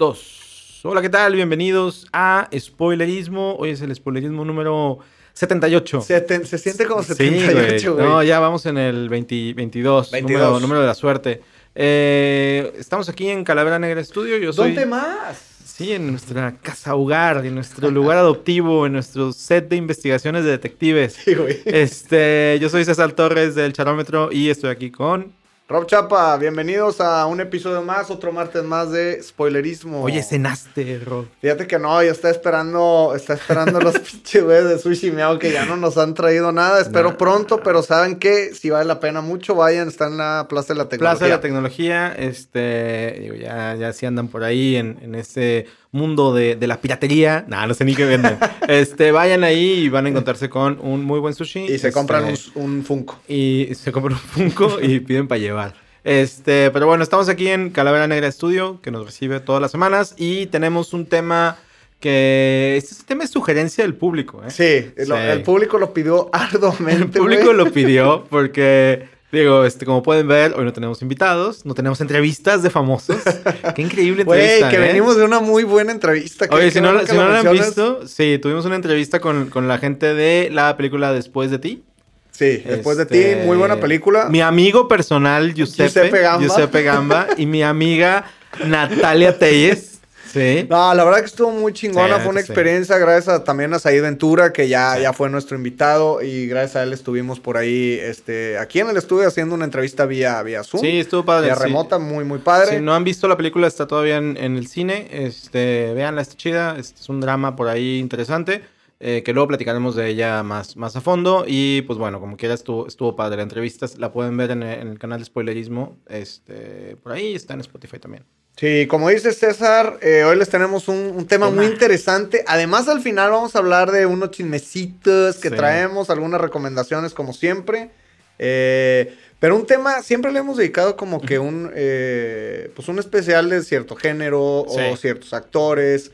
dos. Hola, ¿qué tal? Bienvenidos a Spoilerismo. Hoy es el spoilerismo número 78. Se, se siente como Sí, 78, güey. No, ya vamos en el 20 22, 22. Número, número de la suerte. Eh, estamos aquí en Calavera Negra Studio. Yo soy. ¿Dónde más? Sí, en nuestra casa hogar, en nuestro lugar adoptivo, en nuestro set de investigaciones de detectives. Sí, güey. Este, yo soy César Torres del Charómetro y estoy aquí con. Rob Chapa, bienvenidos a un episodio más, otro martes más de spoilerismo. Oye, cenaste, Rob. Fíjate que no, ya está esperando, está esperando los pinches de Sushi Miao que ya no nos han traído nada. Espero Nah. pronto, pero saben que si vale la pena mucho, vayan, está en la Plaza de la Tecnología. Plaza de la Tecnología, este, digo, ya, ya sí andan por ahí en, en este mundo de, de la piratería. Nah, no sé ni qué venden. este, vayan ahí y van a encontrarse con un muy buen sushi. y se Este, compran un, un Funko. Y se compran un Funko y piden para llevar. Este, pero bueno, estamos aquí en Calavera Negra Studio, que nos recibe todas las semanas, y tenemos un tema que. Este tema es sugerencia del público, ¿eh? Sí, lo- el público lo pidió arduamente. El público lo pidió porque, digo, este, como pueden ver, hoy no tenemos invitados, no tenemos entrevistas de famosos. Qué increíble Güey, entrevista, que ¿eh? venimos de una muy buena entrevista. Oye, que si no, si no la han visto, sí, tuvimos una entrevista con, con la gente de la película Después de ti. Sí, después de Este, ti, muy buena película. Mi amigo personal, Giuseppe, Giuseppe Gamba. Giuseppe Gamba, y mi amiga Natalia Telles. Sí. No, la verdad que estuvo muy chingona, Sí, fue una sí. experiencia gracias a- también a Said Ventura, que ya, ya fue nuestro invitado y gracias a él estuvimos por ahí, este, aquí en el estudio haciendo una entrevista vía, vía Zoom, Sí, estuvo padre. vía remota, muy, muy padre. Si no han visto la película, está todavía en, en el cine. Este, véanla, está chida. Este es un drama por ahí interesante. eh, que luego platicaremos de ella más, más a fondo. Y pues bueno, como quiera, estuvo, estuvo padre. La entrevista la pueden ver en, el- en el canal de Spoilerismo. Este, por ahí está en Spotify también. Sí, como dice César, eh, hoy les tenemos un, un tema muy interesante. Además, al final vamos a hablar de unos chismecitos que Sí. traemos, algunas recomendaciones como siempre. Eh, pero un tema, siempre le hemos dedicado como que un, eh, pues un especial de cierto género Sí. o ciertos actores.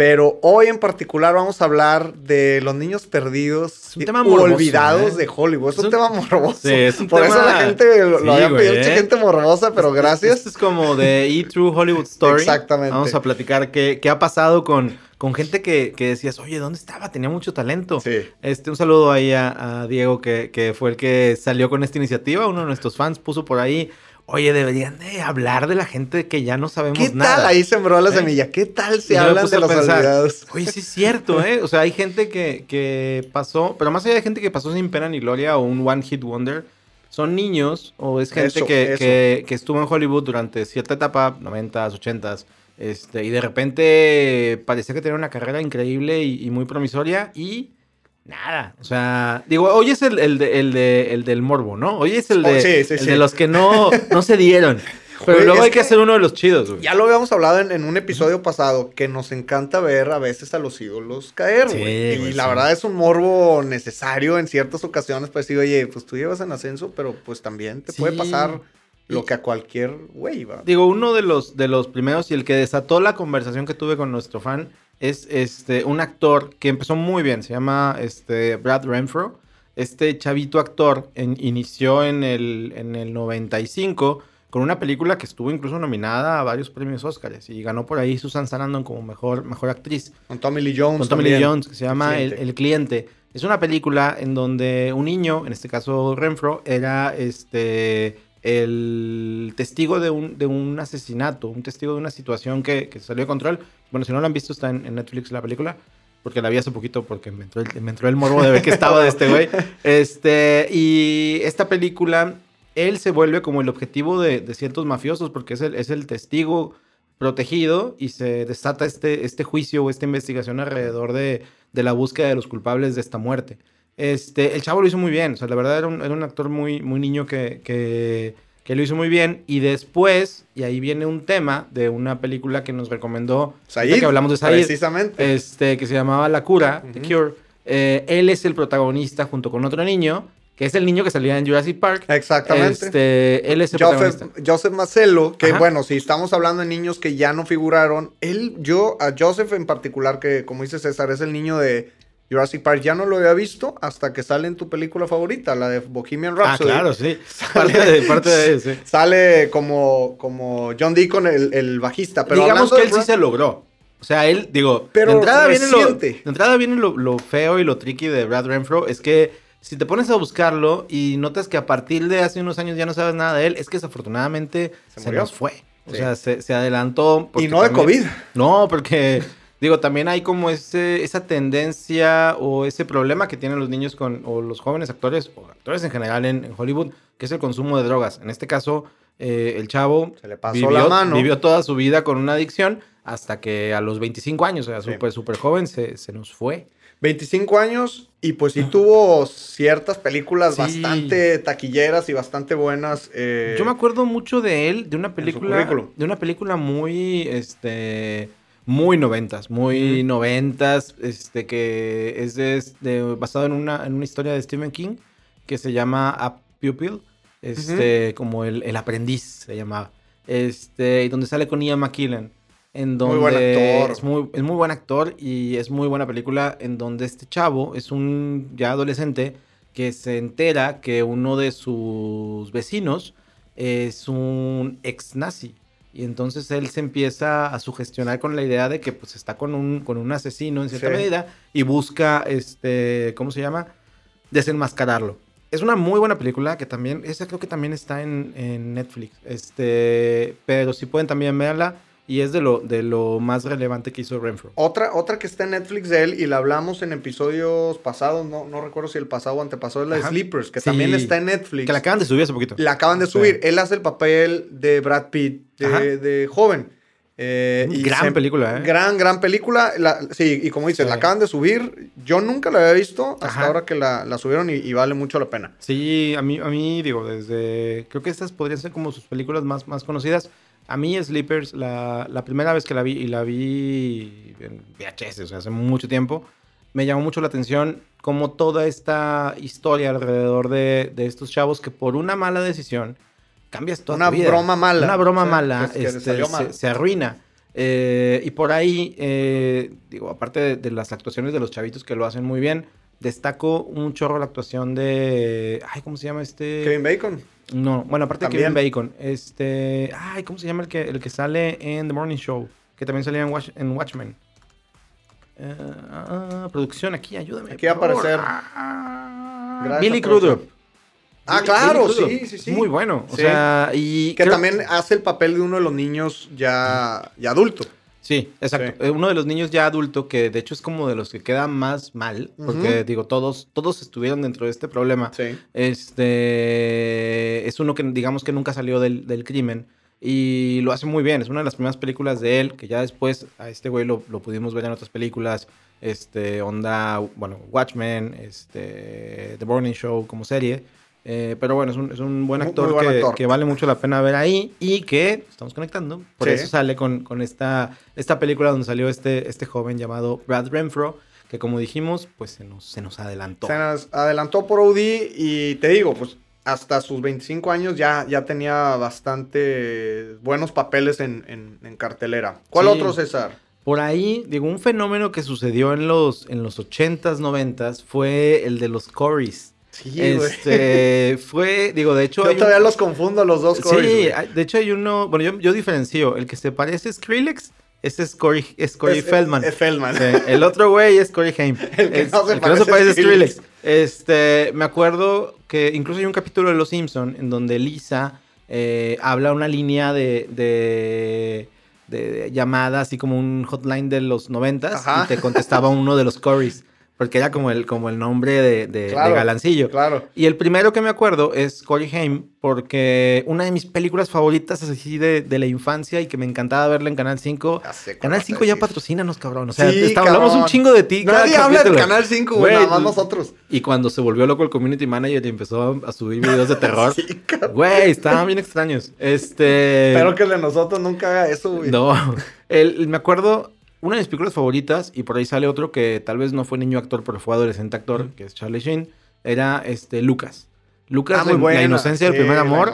Pero hoy en particular vamos a hablar de los niños perdidos Es un tema u morboso, olvidados ¿eh? de Hollywood. Es, Es un, tema morboso. Sí, es un Por eso la gente lo, Sí, había pedido, mucha ¿eh? gente morbosa, pero gracias. Esto es como de E! True Hollywood Story. Exactamente. Vamos a platicar qué, qué ha pasado con, con gente que, que decías, oye, ¿dónde estaba? Tenía mucho talento. Sí. Este, un saludo ahí a, a Diego, que, que fue el que salió con esta iniciativa. Uno de nuestros fans puso por ahí, oye, deberían de hablar de la gente que ya no sabemos ¿Qué nada. tal? Ahí sembró la ¿Eh? semilla. ¿Qué tal me hablan de los pensar, olvidados? Oye, sí es cierto, ¿eh? O sea, hay gente que, que pasó, pero más allá de gente que pasó sin pena ni gloria o un one hit wonder, son niños o es gente Eso, que, eso. que, que estuvo en Hollywood durante cierta etapa, 90s, 80s, este, y de repente parecía que tenía una carrera increíble y, y muy promisoria y nada. O sea, digo, hoy es el, el, de- el, de, el del morbo, ¿no? Hoy es el de, Oh, sí, sí, el sí. de los que no, no se dieron. Pero Güey, luego hay que, que hacer uno de los chidos, güey. Ya lo habíamos hablado en, en un episodio pasado, que nos encanta ver a veces a los ídolos caer, Sí, güey. y güey, la sí. verdad es un morbo necesario en ciertas ocasiones para decir, oye, pues tú llevas en ascenso, pero pues también te puede pasar lo que a cualquier güey va. Digo, uno de los, de los primeros y el que desató la conversación que tuve con nuestro fan es este, un actor que empezó muy bien, se llama este, Brad Renfro. Este chavito actor en- inició en el, en el 95 con una película que estuvo incluso nominada a varios premios Oscars y ganó por ahí Susan Sarandon como mejor, mejor actriz Con Tommy Lee Jones. con Tommy Lee. Jones, que se llama El el, cliente. El cliente. Es una película en donde un niño, en este caso Renfro, era este el testigo de un, de un asesinato, un testigo de una situación que, que salió de control. Bueno, si no lo han visto, está en, en Netflix la película. Porque la vi hace poquito porque me entró el, me entró el morbo de ver que estaba de este güey. Este, y esta película, él se vuelve como el objetivo de, de ciertos mafiosos porque es el, es el testigo protegido y se desata este, este juicio o esta investigación alrededor de, de la búsqueda de los culpables de esta muerte. Este, el chavo lo hizo muy bien, o sea, la verdad era un, era un actor muy, muy niño que, que, que lo hizo muy bien. Y después, y ahí viene un tema de una película que nos recomendó, ahorita que hablamos de Said, Precisamente. este, que se llamaba La Cura, The Ujú. Cure. Eh, él es el protagonista junto con otro niño, que es el niño que salía en Jurassic Park. Exactamente. Este, él es el Joseph, protagonista. Joseph Marcelo, que Ajá. bueno, si estamos hablando de niños que ya no figuraron, él, yo, a Joseph en particular, que como dice César, es el niño de Jurassic Park. Ya no lo había visto hasta que sale en tu película favorita, la de Bohemian Rhapsody. Ah, claro, sí. Parte de, parte de sí. Sale como, como John Deacon, el, el bajista. Pero Digamos que él sí se logró. O sea, él, digo, Pero de entrada viene, lo, de entrada viene lo, lo feo y lo tricky de Brad Renfro. Es que si te pones a buscarlo y notas que a partir de hace unos años ya no sabes nada de él, es que desafortunadamente Se se, nos fue. O Sí. sea, se, se adelantó. Y no de COVID. No, porque, digo, también hay como ese, esa tendencia o ese problema que tienen los niños con, o los jóvenes actores, o actores en general en, en Hollywood, que es el consumo de drogas. En este caso, eh, el chavo Se le pasó vivió, la mano. vivió toda su vida con una adicción hasta que a los 25 años, o sea, Sí. súper, súper joven, se, se nos fue. 25 años y pues sí tuvo ciertas películas Sí. bastante taquilleras y bastante buenas. eh, Yo me acuerdo mucho de él, de una película, de una película muy, este, muy noventas, muy noventas, este, que es de, de- basado en una, en una historia de Stephen King que se llama A Pupil, este, como el, el aprendiz se llamaba, este, y donde sale con Ian McKellen. En donde Muy buen actor. Es muy, es muy buen actor y es muy buena película en donde este chavo es un ya adolescente que se entera que uno de sus vecinos es un ex nazi. Y entonces él se empieza a sugestionar con la idea de que pues está con un, con un asesino en cierta Sí. medida y busca, este, ¿cómo se llama? Desenmascararlo. Es una muy buena película que también, esa creo que también está en, en Netflix. Este, pero si pueden también verla y es de lo, de lo más relevante que hizo Renfro. Otra, otra que está en Netflix de él y la hablamos en episodios pasados, no, no recuerdo si el pasado o antepasado, es la de. Sleepers, que Sí. también está en Netflix. Que la acaban de subir hace poquito. La acaban de Sí. subir. Él hace el papel de Brad Pitt de, de joven. Eh, y Gran se- película, ¿eh? Gran, gran película. La- sí, y como dices, Sí. la acaban de subir. Yo nunca la había visto hasta Ajá. ahora que la, la subieron y, y vale mucho la pena. Sí, a mí, a mí, digo, desde. Creo que estas podrían ser como sus películas más, más conocidas. A mí, Sleepers, la, la primera vez que la vi, y la vi en VHS, o sea, hace mucho tiempo, me llamó mucho la atención como toda esta historia alrededor de, de estos chavos que por una mala decisión cambias toda Una tu vida. broma mala. Una broma sea, mala que este, se, se arruina. Eh, y por ahí, eh, digo, aparte de, de las actuaciones de los chavitos que lo hacen muy bien, destaco un chorro la actuación de. Ay, ¿cómo se llama este? Kevin Bacon. No, bueno, aparte También. de Kevin Bacon. Este. Ay, ¿cómo se llama el que, el que sale en The Morning Show? Que también salía en, Watch- en Watchmen. Ah, producción aquí, ayúdame. Aquí va a aparecer. Ah, Billy. Crudup. Ah, Billy- claro, Billy Crudup. sí, sí, sí. Muy bueno. O Sí. sea, y. Que creo- también hace el papel de uno de los niños ya, ya adulto. Sí, exacto. Sí. Eh, Uno de los niños ya adulto que de hecho es como de los que queda más mal, porque digo, todos, todos estuvieron dentro de este problema. Sí. Este es uno que digamos que nunca salió del, del crimen y lo hace muy bien. Es una de las primeras películas de él que ya después a este güey lo, lo pudimos ver en otras películas. Este, onda, bueno, Watchmen, este, The Morning Show como serie. Eh, pero bueno, es un, es un buen Muy- actor, muy buen que, actor. que vale mucho la pena ver ahí y que estamos conectando. Por Sí. eso sale con, con esta, esta película donde salió este, este joven llamado Brad Renfro, que como dijimos, pues se nos, se nos adelantó. Se nos adelantó por OD y te digo, pues hasta sus 25 años ya, ya tenía bastante buenos papeles en, en- en cartelera. ¿Cuál Sí. otro, César? Por ahí, digo, un fenómeno que sucedió en los, en los 80s, 90s fue el de los Corys. Sí, este, fue, digo, de hecho... Yo un- todavía los confundo los dos Corys, Sí, güey. de hecho hay uno, bueno, yo, yo diferencio, el que se parece a Skrillex, ese es Corey, es Corey Es- Feldman. Es, Feldman. Sí, el otro güey es Corey Haim. El que Es- no se el que no se parece a Skrillex. Este, me acuerdo que incluso hay un capítulo de Los Simpson en donde Lisa eh, habla una línea de, de, de- llamada, así como un hotline de los noventas, y te contestaba uno de los Corys, porque era como el, como el nombre de, de- de galancillo. Claro. Y el primero que me acuerdo es Corey Haim, porque una de mis películas favoritas así de, de la infancia y que me encantaba verla en Canal 5. Ya sé cuál Canal vas a 5 ya patrocínanos, cabrón. O sea, Sí, está- hablamos un chingo de ti. cada Nadie habla capítulo. Canal 5, güey, nada más nosotros. Y cuando se volvió loco el community manager y empezó a, a subir videos de terror. Sí, cabrón. Güey, estaban bien extraños. Este. Espero que el de nosotros nunca haga eso, güey. No. El- me acuerdo, una de mis películas favoritas, y por ahí sale otro que tal vez no fue niño actor, pero fue adolescente actor, que es Charlie Sheen, era este Lucas. Lucas, Ah, muy la- buena. la inocencia del Sí, primer amor.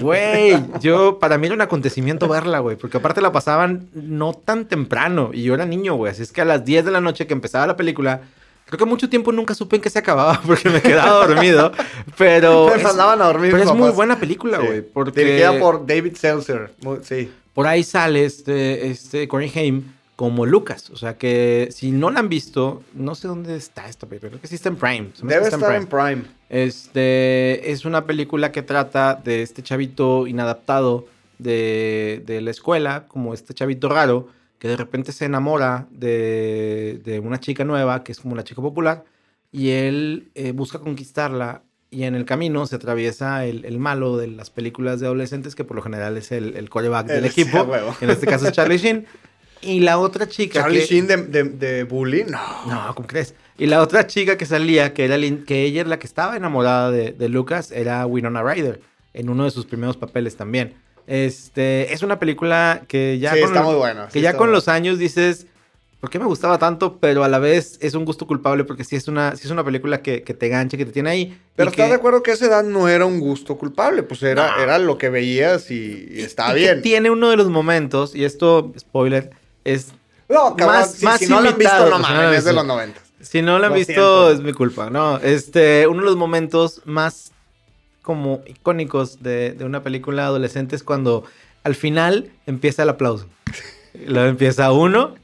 Güey, yo, para mí era un acontecimiento verla, güey, porque aparte la pasaban no tan temprano y yo era niño, güey, así es que a las 10 de la noche que empezaba la película, Creo que mucho tiempo nunca supe en qué se acababa porque me quedaba dormido. Pero. Me mandaban a dormir Pero es muy buena película, Sí. güey. Porque Dirigida por David Seltzer. Muy- sí. por ahí sale este, este Corey Haim como Lucas. O sea que si no la han visto, no sé dónde está esta película. Creo que sí está en Prime. Debe está estar en Prime. Este es una película que trata de este chavito inadaptado de, de la escuela, como este chavito raro, que de repente se enamora de, de una chica nueva, que es como la chica popular, y él eh, busca conquistarla, y en el camino se atraviesa el, el malo de las películas de adolescentes, que por lo general es el, el coreback del El- equipo, en este caso es Charlie Sheen, y la otra chica... Charlie que- Sheen de, de, de Bully. No. no, ¿cómo crees? Y la otra chica que salía, que, era que ella es la que estaba enamorada de, de Lucas, era Winona Ryder, en uno de sus primeros papeles también. Este, es una película que ya sí, con, está muy buena. que ya con los años dices, ¿por qué me gustaba tanto? Pero a la vez es un gusto culpable porque sí es una, sí es una película que, que te gancha, que te tiene ahí. Pero estás que- de acuerdo que a esa edad no era un gusto culpable, pues era, No. era lo que veías y, y estaba y bien. tiene uno de los momentos, y esto, spoiler, es No, cabrón, más- si, más si no lo han visto, no mames, es de los 90. Si no lo han Lo visto, siento. es mi culpa. No, este, uno de los momentos más como icónicos de, de una película adolescente es cuando al final empieza el aplauso. Luego empieza uno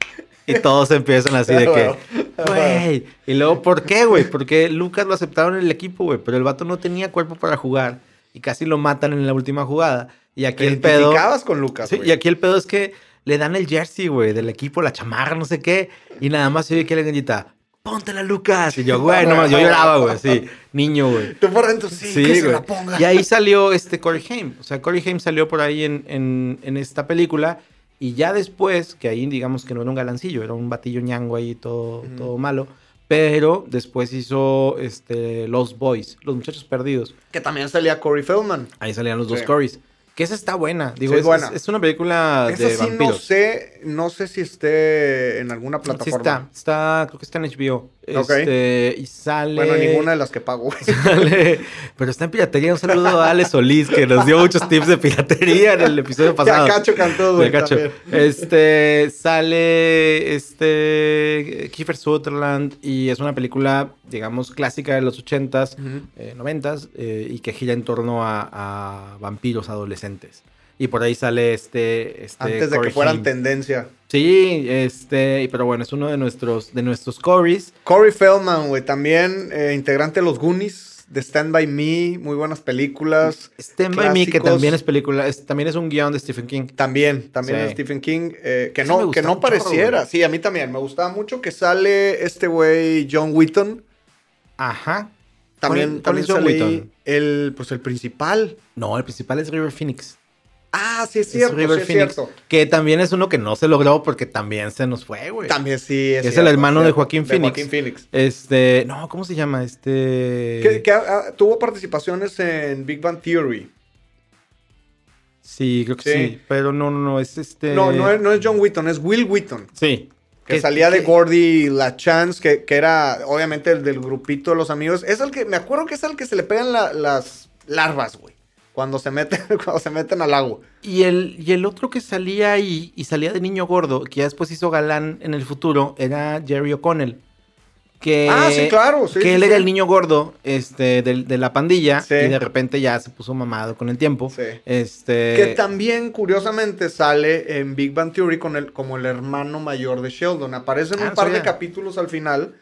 y todos empiezan así de que, güey. Y luego, ¿por qué, güey? Porque Lucas lo aceptaron en el equipo, güey, pero el vato no tenía cuerpo para jugar y casi lo matan en la última jugada. Y aquí Te el pedo. con Lucas, Sí, y aquí el pedo es que le dan el jersey, güey, del equipo, la chamarra, no sé qué. Y nada más se oye que le grita, póntela, Lucas. Y yo, güey, no más, yo lloraba, güey, sí, niño, güey. Tú por dentro, sí, que se la ponga. Y ahí salió este Corey Haim. O sea, Corey Haim salió por ahí en, en, en esta película. Y ya después, que ahí digamos que no era un galancillo, era un batillo ñango ahí todo, todo malo. Pero después hizo este, Los Boys, Los Muchachos Perdidos. Que también salía Corey Feldman. Ahí salían los dos Sí. Corys. Que esa está buena. Digo, Sí, es es, buena. es- es una película Esa de sí no vampiros. sé, no sé si esté en alguna Sí plataforma. está, está, creo que está en HBO. Ok. Este, y sale. Bueno, ninguna de las que pago. sale- pero está en piratería. Un saludo a Ale Solís, que nos dio muchos tips de piratería en el episodio pasado. Ya Cacho cantó, güey. Cacho. Este sale este Kiefer Sutherland y es una película, digamos, clásica de los 80s, Ujú. eh, 90s eh, y que gira en torno a, a vampiros adolescentes. Y por ahí sale este. este Antes de que fueran tendencia. Sí, este, pero bueno, es uno de nuestros, de nuestros Corys. Corey Feldman, güey, también eh, integrante de los Goonies, de Stand By Me, muy buenas películas. Stand By Me, que también es película, es- también es un guion de Stephen King. También, también Sí. de Stephen King, eh, que, no, que no pareciera. sí, a mí también, me gustaba mucho que sale este güey John Wheaton. Ajá. También, ¿Cuál- cuál también es John sale el, pues el principal. No, el principal es River Phoenix. Ah, sí es Es cierto, River sí es Phoenix. cierto. Que también es uno que no se logró porque también se nos fue, güey. También sí es Es el hermano de Joaquín Phoenix. Joaquín Phoenix. Este, no, ¿cómo se llama? Este. Que, que, tuvo participaciones en Big Bang Theory. Sí, creo que Sí. sí. Pero no, no, no, es este. No, no es, no es John Wheaton, es Will Wheaton. Sí. Que salía de Gordy La Chance, que, que era obviamente el del grupito de los amigos. Es el que, me acuerdo que es el que se le pegan la- las larvas, güey. Cuando se meten, cuando se meten al agua. Y el, y el otro que salía ahí y salía de niño gordo, que ya después hizo galán en el futuro, era Jerry O'Connell. Que, ah, sí, claro. Sí, que sí, él era el niño gordo este, del- de, la pandilla y de repente ya se puso mamado con el tiempo. Este, Que también, curiosamente, sale en Big Bang Theory con el, como el hermano mayor de Sheldon. Aparece en Ah, un par de capítulos al final.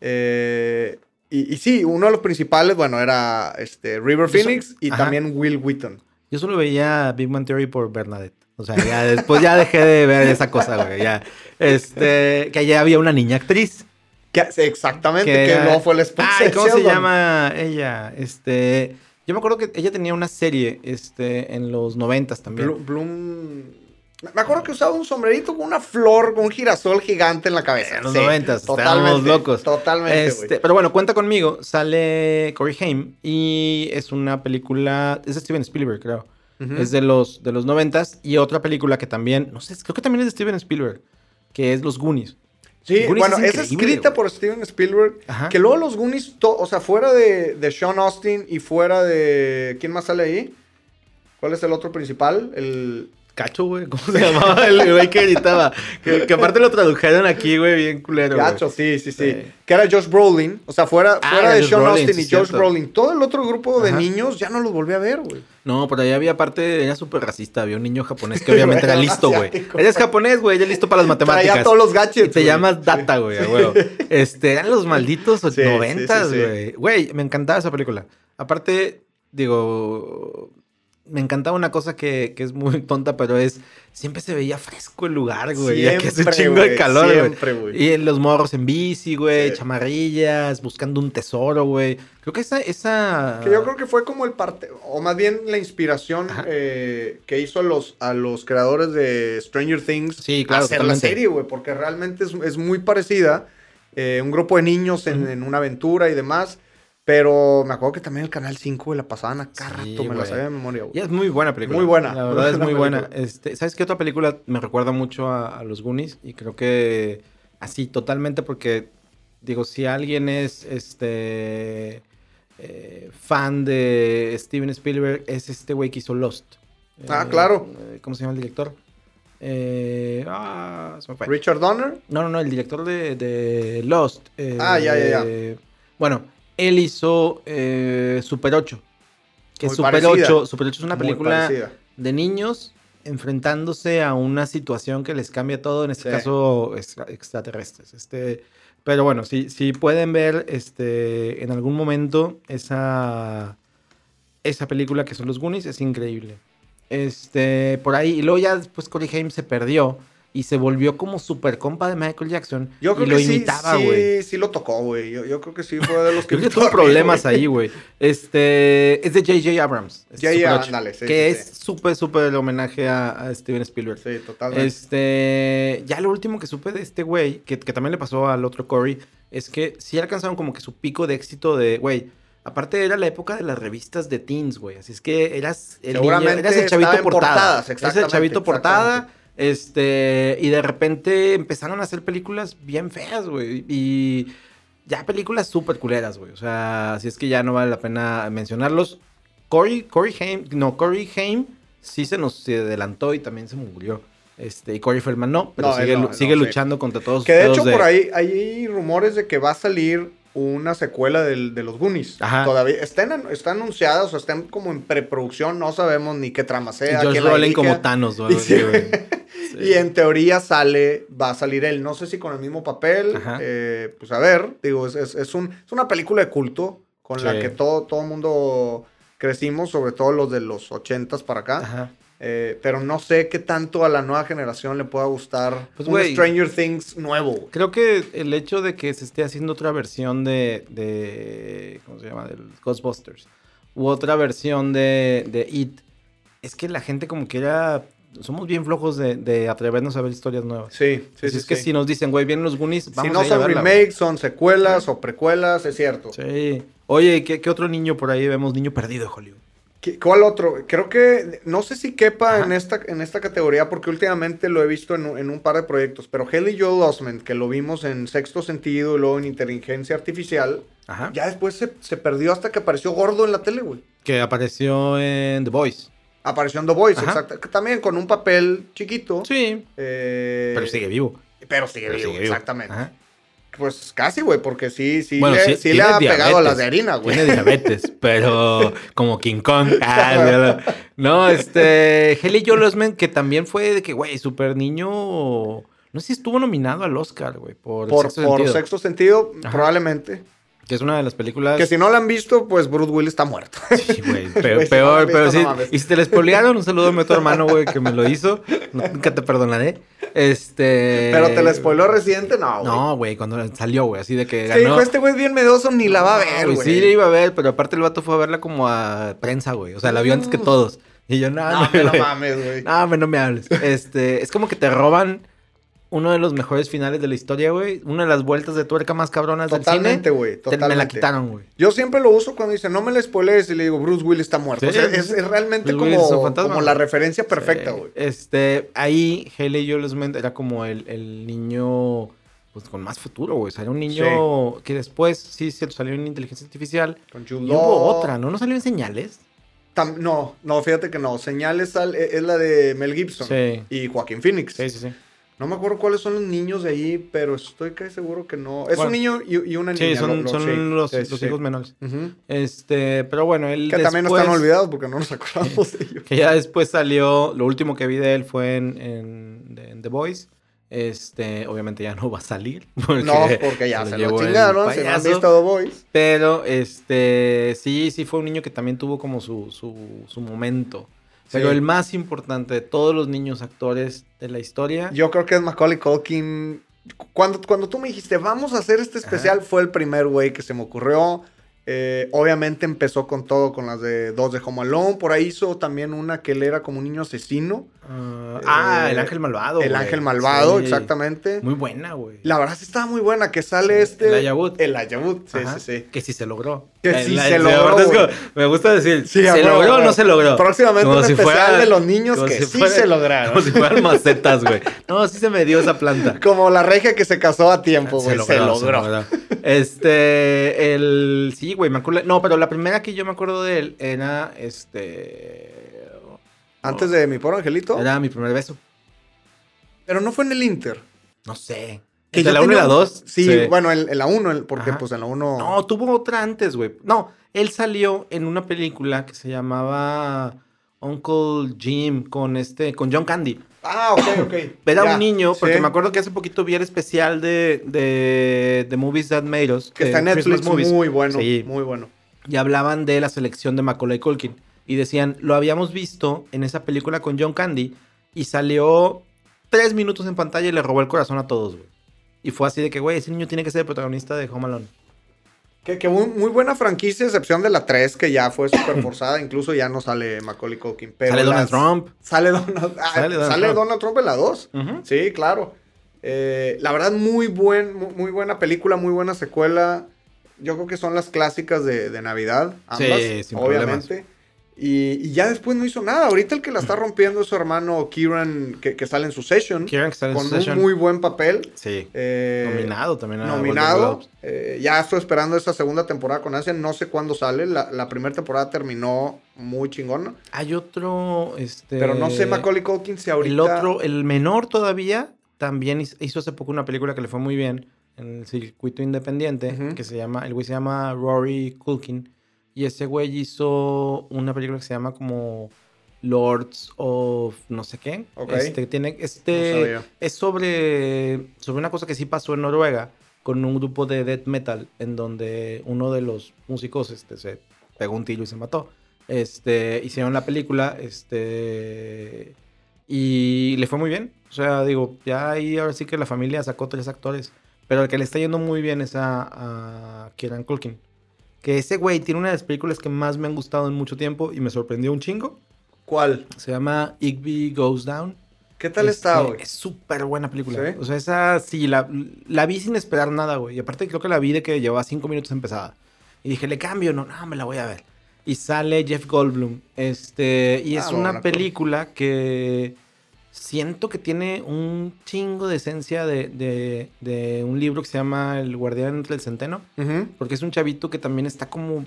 eh, y, y sí, uno de los principales, bueno, era este, River so- Phoenix y Ajá. también Will Wheaton. Yo solo veía Big Man Theory por Bernadette. O sea, ya después ya dejé de ver esa cosa, güey. Ya, este, que allá había una niña actriz. Que- exactamente, que, era- luego fue la esposa Ay, ¿cómo se llama ella? Este, yo me acuerdo que ella tenía una serie, este, en los noventas también. Bloom. Me acuerdo que usaba un sombrerito con una flor, con un girasol gigante en la cabeza. En los Sí, noventas, totalmente, locos. Totalmente. Este, pero bueno, cuenta conmigo. Sale Corey Haim y es una película, es de Steven Spielberg, creo. Es de los, de los noventas. Y otra película que también, no sé, creo que también es de Steven Spielberg, que es Los Goonies. Sí, Goonies bueno, es escrita por Steven Spielberg. Ajá. Que luego los Goonies, o sea, fuera de, de Sean Austin y fuera de. ¿Quién más sale ahí? ¿Cuál es el otro principal? El. Cacho, güey. ¿Cómo se llamaba el güey que gritaba? Que, que aparte lo tradujeron aquí, güey, bien culero. Gacho, sí, sí, sí, Sí. Que era Josh Brolin. O sea, fuera, Ah, fuera era de Josh Sean Brolin, Austin y sí, Josh cierto. Brolin. Todo el otro grupo de Ajá. niños ya no los volví a ver, güey. No, por ahí había aparte, era súper racista. Había un niño japonés que obviamente era listo, güey. Eres japonés, güey, eres listo para las matemáticas. Traía todos los gadgets. Y te güey. llamas Data, güey. Este, eran los malditos noventas, güey. Güey, me encantaba esa película. Aparte, digo, me encantaba una cosa que, que es muy tonta, pero es, siempre se veía fresco el lugar, güey. Ya que hace un Siempre, chingo de calor, güey. Siempre, güey. Y en los morros en bici, güey, Sí. chamarrillas, buscando un tesoro, güey. Creo que esa, esa... Que yo creo que fue como el parte, o más bien la inspiración eh, que hizo a los, a los creadores de Stranger Things Sí, claro, hacer totalmente. la serie, güey, porque realmente es, es muy parecida. eh, un grupo de niños en, en una aventura y demás. Pero me acuerdo que también el Canal 5, güey, la pasaban a cada Sí, rato, me la sabía de memoria, güey. Y es muy buena película. Muy buena, La verdad es muy buena. Este, ¿Sabes qué otra película me recuerda mucho a, a los Goonies? Y creo que así totalmente porque, digo, si alguien es este eh, fan de Steven Spielberg, es este güey que hizo Lost. Ah, Eh, claro. eh, ¿Cómo se llama el director? Eh, ah, se me fue. Richard Donner. No, no, no, el director de, de Lost. eh, Ah, ya, ya, ya. eh, Bueno, él hizo eh, Super 8. Que Super parecida. 8, Super 8 es una película de niños enfrentándose a una situación que les cambia todo, en este Sí. caso extra- extraterrestres. Este, pero bueno, si, si pueden ver este, en algún momento esa, esa película que son los Goonies, es increíble. Este, por ahí, y luego ya después Corey Haim se perdió y se volvió como super compa de Michael Jackson Yo creo y lo que sí, imitaba, sí, güey. sí lo tocó, güey. Yo, yo creo que sí fue de los que... Imitó tuvo problemas ahí, güey. Este, es de J.J. Abrams. J.J. 8, ándale, sí, Que sí, es sí. súper, súper el homenaje a, a Steven Spielberg. Sí, totalmente. Este, ya lo último que supe de este güey, que, que también le pasó al otro Corey, es que sí alcanzaron como que su pico de éxito de, güey, aparte era la época de las revistas de teens, güey, así es que eras el, niño- Seguramente eras el chavito portada. portadas, eras el exactamente, chavito portada, exactamente. Este, y de repente empezaron a hacer películas bien feas, güey, y ya películas súper culeras, güey, o sea, así es que ya no vale la pena mencionarlos. Corey, Corey Haim, no, Corey Haim sí se nos adelantó y también se murió. Este, y Corey Feldman no, pero No, sigue, él no, lu- él sigue no, sí. luchando contra todos Que de hecho por ahí hay rumores de que va a salir una secuela del- de los Goonies. Ajá. Todavía están, está anunciada, o sea, están como en preproducción, no sabemos ni qué trama Y sea. Dirige. como Thanos, güey. Y sí, sí. Y en teoría sale, va a salir él, no sé si con el mismo papel, eh, pues a ver, digo, es, es, es un, es una película de culto con la que todo, todo el mundo crecimos, sobre todo los de los ochentas para acá. Ajá. Eh, pero no sé qué tanto a la nueva generación le pueda gustar Pues, un. Stranger Things nuevo. Creo que el hecho de que se esté haciendo otra versión de, de ¿cómo se llama? Del Ghostbusters. U otra versión de, de It. Es que la gente como que era... Somos bien flojos de, de atrevernos a ver historias nuevas. Sí, sí, Así sí. es que si nos dicen, güey, vienen los Goonies, Si vamos no a son verla, remakes, son secuelas o precuelas, es cierto. Sí. Oye, ¿qué, qué otro niño por ahí vemos? Niño perdido de Hollywood. ¿Qué- ¿Cuál otro? Creo que no sé si quepa Ajá. en esta, en esta categoría porque últimamente lo he visto en, un- en un par de proyectos, pero Haley Joel Osment, que lo vimos en Sexto Sentido y luego en Inteligencia Artificial, Ajá. ya después se, se perdió hasta que apareció gordo en la tele, güey. Que apareció en The Voice. Apareció en The Voice, Ajá. exacto. También con un papel chiquito. Sí. eh, Pero sigue vivo. Pero sigue Pero vivo, sigue vivo. exactamente. Pues casi, güey, porque sí, sí, Bueno, le, sí, sí le ha pegado a las de harina, güey. Tiene diabetes, pero como King Kong. Ah, no, este. Haley Joel Osment, que también fue de que, güey, súper niño. No sé si estuvo nominado al Oscar, güey, por, Por, Sexto por Sentido, sexto sentido, Ajá. probablemente. Que es una de las películas. Que si no la han visto, pues Bruce Willis está muerto. Sí, güey. Peor, pero sí. y si te la spoilearon, un saludo a mi otro hermano, güey, que me lo hizo. Nunca te perdonaré. Este. Pero te la spoiló Residente, no, güey. No, güey, cuando salió, güey, así de que ganó. dijo, este güey es bien medoso, ni la va a No, ver, güey. Sí, la iba a ver, pero aparte el vato fue a verla como a prensa, güey. O sea, la vio antes que todos. Y yo, no, No, no, me no mames, güey. No, no me hables. Este, es como que te roban uno de los mejores finales de la historia, güey. Una de las vueltas de tuerca más cabronas Totalmente, del güey, cine. te- totalmente. Me la quitaron, güey. Yo siempre lo uso cuando dice, no me la spoilees, y le digo, Bruce Willis está muerto. Sí, o sea, es, realmente Bruce es como, la güey. referencia perfecta, Sí. güey. Este, ahí Haley Joel Osment era como el, el niño pues con más futuro, güey. O sea, era un niño que después, sí, cierto, salió en inteligencia artificial. Con Jude Y hubo otra, ¿no? ¿No salió en señales? Tam- no, no, fíjate que no. Señales al- e, es la de Mel Gibson Sí. y Joaquín Phoenix. Sí, sí, sí. No me acuerdo cuáles son los niños de ahí, pero estoy casi seguro que no. Es Bueno. un niño y, y una niña. Sí, son, lo- lo- son sí, los, sí, los sí. hijos menores. Este, pero bueno, él Que también no están olvidados porque no nos acordamos de ellos. Que ya después salió, lo último que vi de él fue en, en- en The Voice. Este, obviamente ya no va a salir. Porque No, porque ya se se lo lo llevó el chingaron, se lo han visto The Boys. Pero, este, sí, sí fue un niño que también tuvo como su, su, su momento. Pero Sí. el más importante de todos los niños actores de la historia. Yo creo que es Macaulay Culkin. Cuando, cuando tú me dijiste, vamos a hacer este especial, fue el primer güey que se me ocurrió. Eh, obviamente empezó con todo, con las de dos de Home Alone. Por ahí hizo también una que él era como un niño asesino. Ah, ah, Eh, el ángel malvado. el ángel malvado, Sí. exactamente. Muy buena, güey. La verdad sí estaba muy buena, que sale Sí, este... Elijah Wood. El Wood, sí, Ajá, sí, sí. Que sí se logró. Que sí la- se logró, es me gusta decir, Sí, ¿se logró o no se logró? Próximamente Como un si especial fuera- de los niños que si sí se lograron. Como si fueran macetas, güey. No, sí se me dio esa planta. Como la regia que se casó a tiempo, güey. Se logró. logró. Este, el, sí, güey, me acuerdo. No, pero la primera que yo me acuerdo de él era, este, Antes de mi pobre angelito. era mi primer beso. Pero no fue en el Inter. No sé. Que ¿Entre yo la 1 y la un- 2? Sí, bueno, en, en la 1, porque Ajá. pues en la 1... No, tuvo otra antes, güey. No, él salió en una película que se llamaba Uncle Jim con este, con John Candy. Ah, ok, ok. Era Ya, un niño, porque sí. me acuerdo que hace poquito vi el especial de, de, de Movies That Made Us. Que está en Christmas Netflix, Movies. muy bueno, Sí. muy bueno. y hablaban de la selección de Macaulay Culkin. Y decían, lo habíamos visto en esa película con John Candy y salió tres minutos en pantalla y le robó el corazón a todos, güey. Y fue así de que, güey, ese niño tiene que ser el protagonista de Home Alone. Que, que muy, muy buena franquicia, excepción de la 3, que ya fue súper forzada. Incluso ya no sale Macaulay Culkin. Pero Sale Donald Trump. Sale Donald, ah, Sale Donald sale Trump. Donald Trump en la 2. Ujú. Sí, claro. Eh, la verdad, muy, buen, muy, muy buena película, muy buena secuela. Yo creo que son las clásicas de, de Navidad, ambas, Sí, sin obviamente. Y, y ya después no hizo nada. Ahorita el que la está rompiendo es su hermano Kieran, que, que sale en Succession, Kieran que está en con Succession. un muy buen papel. Sí. Eh, Nominado también a nominado. Eh, ya estoy esperando esa segunda temporada con ansia. No sé cuándo sale. La, la primera temporada terminó muy chingona. Hay otro, este... Pero no sé Macaulay Culkin si ahorita... El otro, el menor todavía, también hiz- hizo hace poco una película que le fue muy bien en el circuito independiente, que se llama, el güey se llama Rory Culkin, y ese güey hizo una película que se llama como Lords of no sé qué. Ok. Este, tiene, este, es sobre, sobre una cosa que sí pasó en Noruega, con un grupo de death metal, en donde uno de los músicos este, se pegó un tiro y se mató. Este, hicieron la película, este, y le fue muy bien. O sea, digo, ya ahí ahora sí que la familia sacó tres actores. Pero el que le está yendo muy bien es a, a Kieran Culkin. Que ese güey tiene una de las películas que más me han gustado en mucho tiempo y me sorprendió un chingo. ¿Cuál? Se llama Igby Goes Down. ¿Qué tal Este, está, güey? Es súper buena película. ¿Sí? O sea, esa sí, la, la vi sin esperar nada, güey. Y aparte creo que la vi de que llevaba cinco minutos empezada. Y dije, ¿le cambio? No, no, me la voy a ver. Y sale Jeff Goldblum. Este, y Ah, es bueno, una película que siento que tiene un chingo de esencia de, de- de un libro que se llama El Guardián entre el Centeno. Ujú. Porque es un chavito que también está como,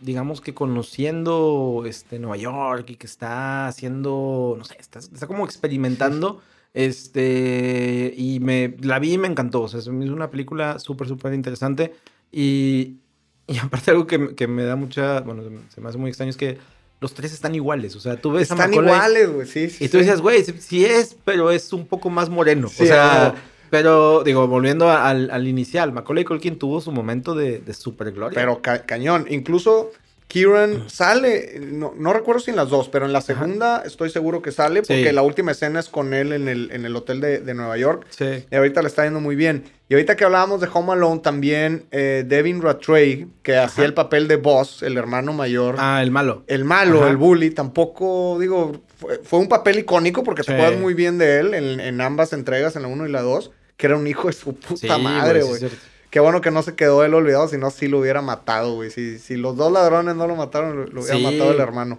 digamos que conociendo este, Nueva York y que está haciendo, no sé, está, está como experimentando. Este, y me la vi y me encantó. O sea, es una película súper, súper interesante. Y, y aparte, algo que, que me da mucha, bueno, se me hace muy extraño es que los tres están iguales. O sea, tú ves a Están Macaulay iguales, güey, sí, sí. y tú sí. decías, güey, sí, es, pero es un poco más moreno. O sea, pero digo, volviendo al, al inicial, Macaulay Culkin tuvo su momento de, de super gloria. Pero ca- cañón. Incluso Kieran sale, no, no recuerdo si en las dos, pero en la segunda estoy seguro que sale porque Sí. la última escena es con él en el, en el hotel de, de Nueva York. Sí. Y ahorita le está yendo muy bien. Y ahorita que hablábamos de Home Alone, también eh, Devin Rattray, que hacía el papel de Boss, el hermano mayor. Ah, el malo. El malo, Ajá. el bully, tampoco, digo, fue, fue un papel icónico porque te Sí. acuerdas muy bien de él en, en ambas entregas, en la 1 y la 2, que era un hijo de su puta madre, sí, güey. Qué bueno que no se quedó él olvidado, si no, sí lo hubiera matado, güey. Si, si los dos ladrones no lo mataron, lo, lo hubiera Sí. matado el hermano.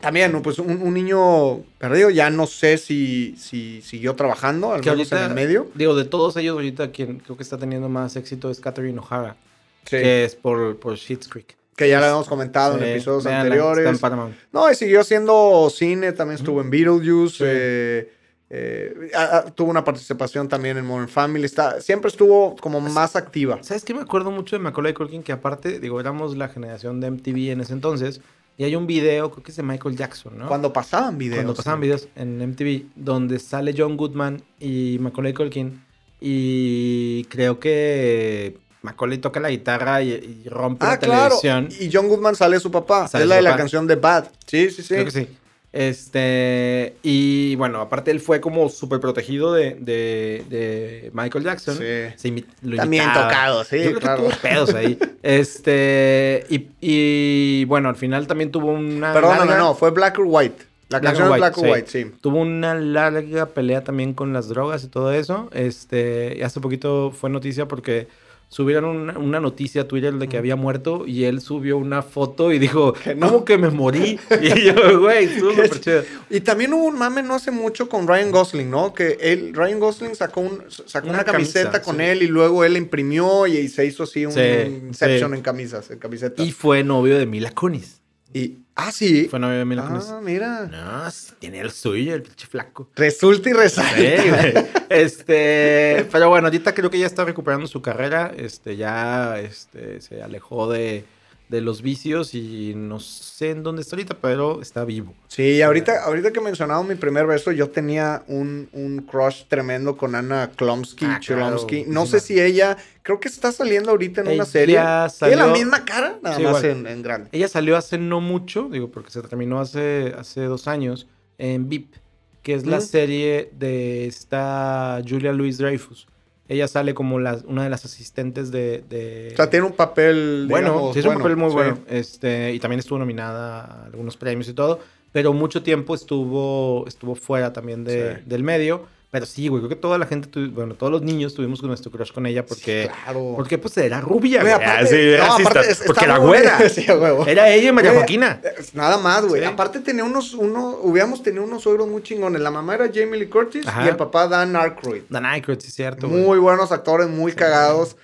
También, ¿no? pues un, un niño perdido, ya no sé si, si siguió trabajando, al Que menos ahorita, en el medio. digo, de todos ellos, ahorita quien creo que está teniendo más éxito es Catherine O'Hara, Sí. que es por, por Schitt's Creek. Que ya lo habíamos comentado Sí, en episodios anteriores. está en Paramount. No, y siguió haciendo cine, también estuvo en Beetlejuice. Sí. eh, eh, ah, ah, tuvo una participación también en Modern Family. Está, siempre estuvo como más activa. ¿Sabes qué? Me acuerdo mucho de Macaulay Culkin, que aparte, digo, éramos la generación de MTV en ese entonces. Y hay un video, creo que es de Michael Jackson, ¿no? Cuando pasaban videos. Cuando pasaban videos en MTV, donde sale John Goodman y Macaulay Culkin. Y creo que Macaulay toca la guitarra y, y rompe Ah, la claro. televisión. Y John Goodman sale su papá. Sale es su la de la canción de Bad. Sí, sí, sí. Creo que sí. Este, y bueno, aparte él fue como súper protegido de, de, de Michael Jackson. Sí. Se imi- lo También imitaba. tocado, sí, Yo creo claro. que tuvo pedos ahí. Este, y, y, bueno, al final también tuvo una. Perdóname, larga- no, fue Black or White. La Black canción or Black or sí. White, sí. Tuvo una larga pelea también con las drogas y todo eso. Este, y hace poquito fue noticia porque subieron una, una noticia a Twitter de que había muerto y él subió una foto y dijo, no. ¿cómo que me morí? Y yo, güey, estuvo ¿Qué? súper chido. Y también hubo un mame no hace mucho con Ryan Gosling, ¿no? Que él, Ryan Gosling sacó, un, sacó Una una, camiseta camisa, con sí. él y luego él imprimió y, se hizo así un Sí, Inception sí. en camisas, en camisetas. Y fue novio de Mila Kunis. Y- ah, sí. Fue novio de Mila Kunis. Ah, mira. No, tiene el suyo, el pinche flaco. Resulta y resalta. Sí, güey. Este, pero bueno, ahorita creo que ya está recuperando su carrera. Este, ya este, se alejó de, de los vicios y no sé en dónde está ahorita, pero está vivo. Sí, ahorita, ahorita que mencionaba mi primer beso, yo tenía un, un crush tremendo con Anna Klumsky, Ah, claro. No sé si ella, creo que está saliendo ahorita en Ella una serie. Tiene la salió- misma cara, nada Sí, más en, en grande. Ella salió hace no mucho, digo, porque se terminó hace, hace dos años, en VIP, que es la Mm. serie de esta Julia Louis Dreyfus. Ella sale como la, una de las asistentes de... de- O sea, tiene un papel, bueno, digamos, sí, es un papel muy sí. bueno. Este, y también estuvo nominada a algunos premios y todo. Pero mucho tiempo estuvo, estuvo fuera también de- Sí. del medio. Pero sí, güey, creo que toda la gente, tuvi- bueno, todos los niños tuvimos nuestro crush con ella porque... Sí, claro. Porque pues era rubia, Güey, aparte- Ah, sí, no, así aparte está, porque era güera. Era ella y María Güey, Joaquina. Nada más, güey. Sí. Aparte tenía unos, uno, hubiéramos tenido unos suegros muy chingones. La mamá era Jamie Lee Curtis Ajá. y el papá Dan Aykroyd. Dan Aykroyd, sí es cierto. güey. Muy buenos actores, muy cagados.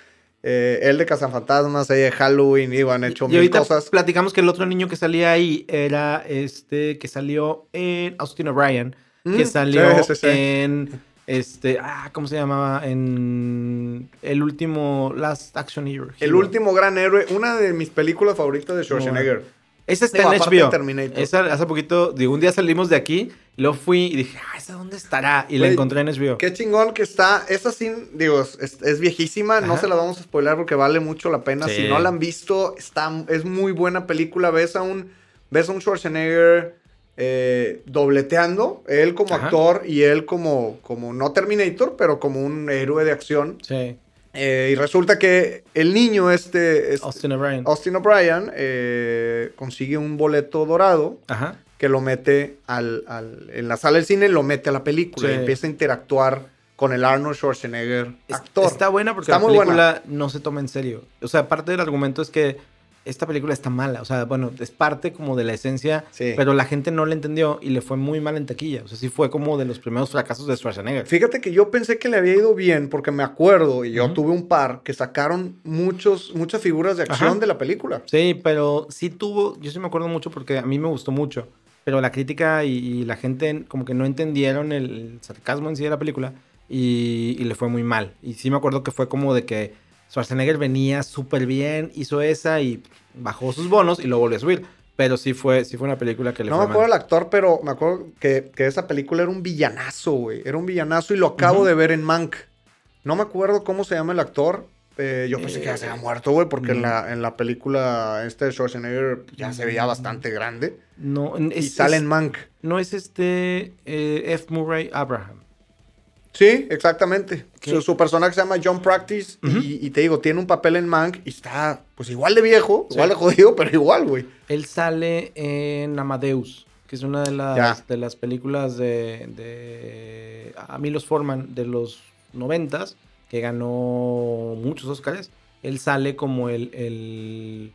Eh, él de Cazafantasmas, ella de Halloween, digo, han hecho y mil ahorita cosas. platicamos que el otro niño que salía ahí era este que salió en Austin O'Brien, que Mm, salió sí, sí, sí. en este, ah, ¿cómo se llamaba? En el último Last Action Hero. El último gran héroe, una de mis películas favoritas de Schwarzenegger. Esa está Digo, en HBO. Terminator. Esa hace poquito, digo, un día salimos de aquí, lo fui y dije, ah, ¿esa dónde estará? Y la encontré en HBO. Qué chingón que está. Esa sí, digo, es, es viejísima. No se la vamos a spoiler porque vale mucho la pena. Sí. Si no la han visto, está, es muy buena película. Ves a un, ves a un Schwarzenegger eh, dobleteando. Él como Ajá. actor y él como, como, no Terminator, pero como un héroe de acción. Sí, Eh, y resulta que el niño, este, este Austin O'Brien. Austin O'Brien, eh, consigue un boleto dorado Ajá. que lo mete al, al- en la sala del cine, lo mete a la película Sí. y empieza a interactuar con el Arnold Schwarzenegger Es- actor. Está buena porque Está la película no se toma en serio. O sea, parte del argumento es que esta película está mala. O sea, bueno, es parte como de la esencia, Sí. pero la gente no la entendió y le fue muy mal en taquilla. O sea, sí fue como de los primeros fracasos de Schwarzenegger. Fíjate que yo pensé que le había ido bien porque me acuerdo, y yo Ujú. tuve un par, que sacaron muchos, muchas figuras de acción Ajá. de la película. Sí, pero sí tuvo, yo sí me acuerdo mucho porque a mí me gustó mucho, pero la crítica y, y la gente como que no entendieron el, el sarcasmo en sí de la película y, y le fue muy mal. Y sí me acuerdo que fue como de que Schwarzenegger venía súper bien, hizo esa y bajó sus bonos y lo volvió a subir. Pero sí fue, sí fue una película que le No me fue acuerdo mal. el actor, pero me acuerdo que, que esa película era un villanazo, güey. Era un villanazo y lo acabo Ujú. de ver en Mank. No me acuerdo cómo se llama el actor. Eh, yo pensé que ya se había muerto, güey, porque en, mm. la, en la película este de Schwarzenegger ya se veía bastante grande. No, y es, sale es- en Mank. no es este eh, F. Murray Abraham. Sí, exactamente. Su, su personaje se llama John Practice y, y te digo, tiene un papel en Mank y está pues igual de viejo, Sí. igual de jodido, pero igual, güey. Él sale en Amadeus, que es una de las, de las películas de, de a Milos Forman de los noventas, que ganó muchos Oscars. Él sale como el, el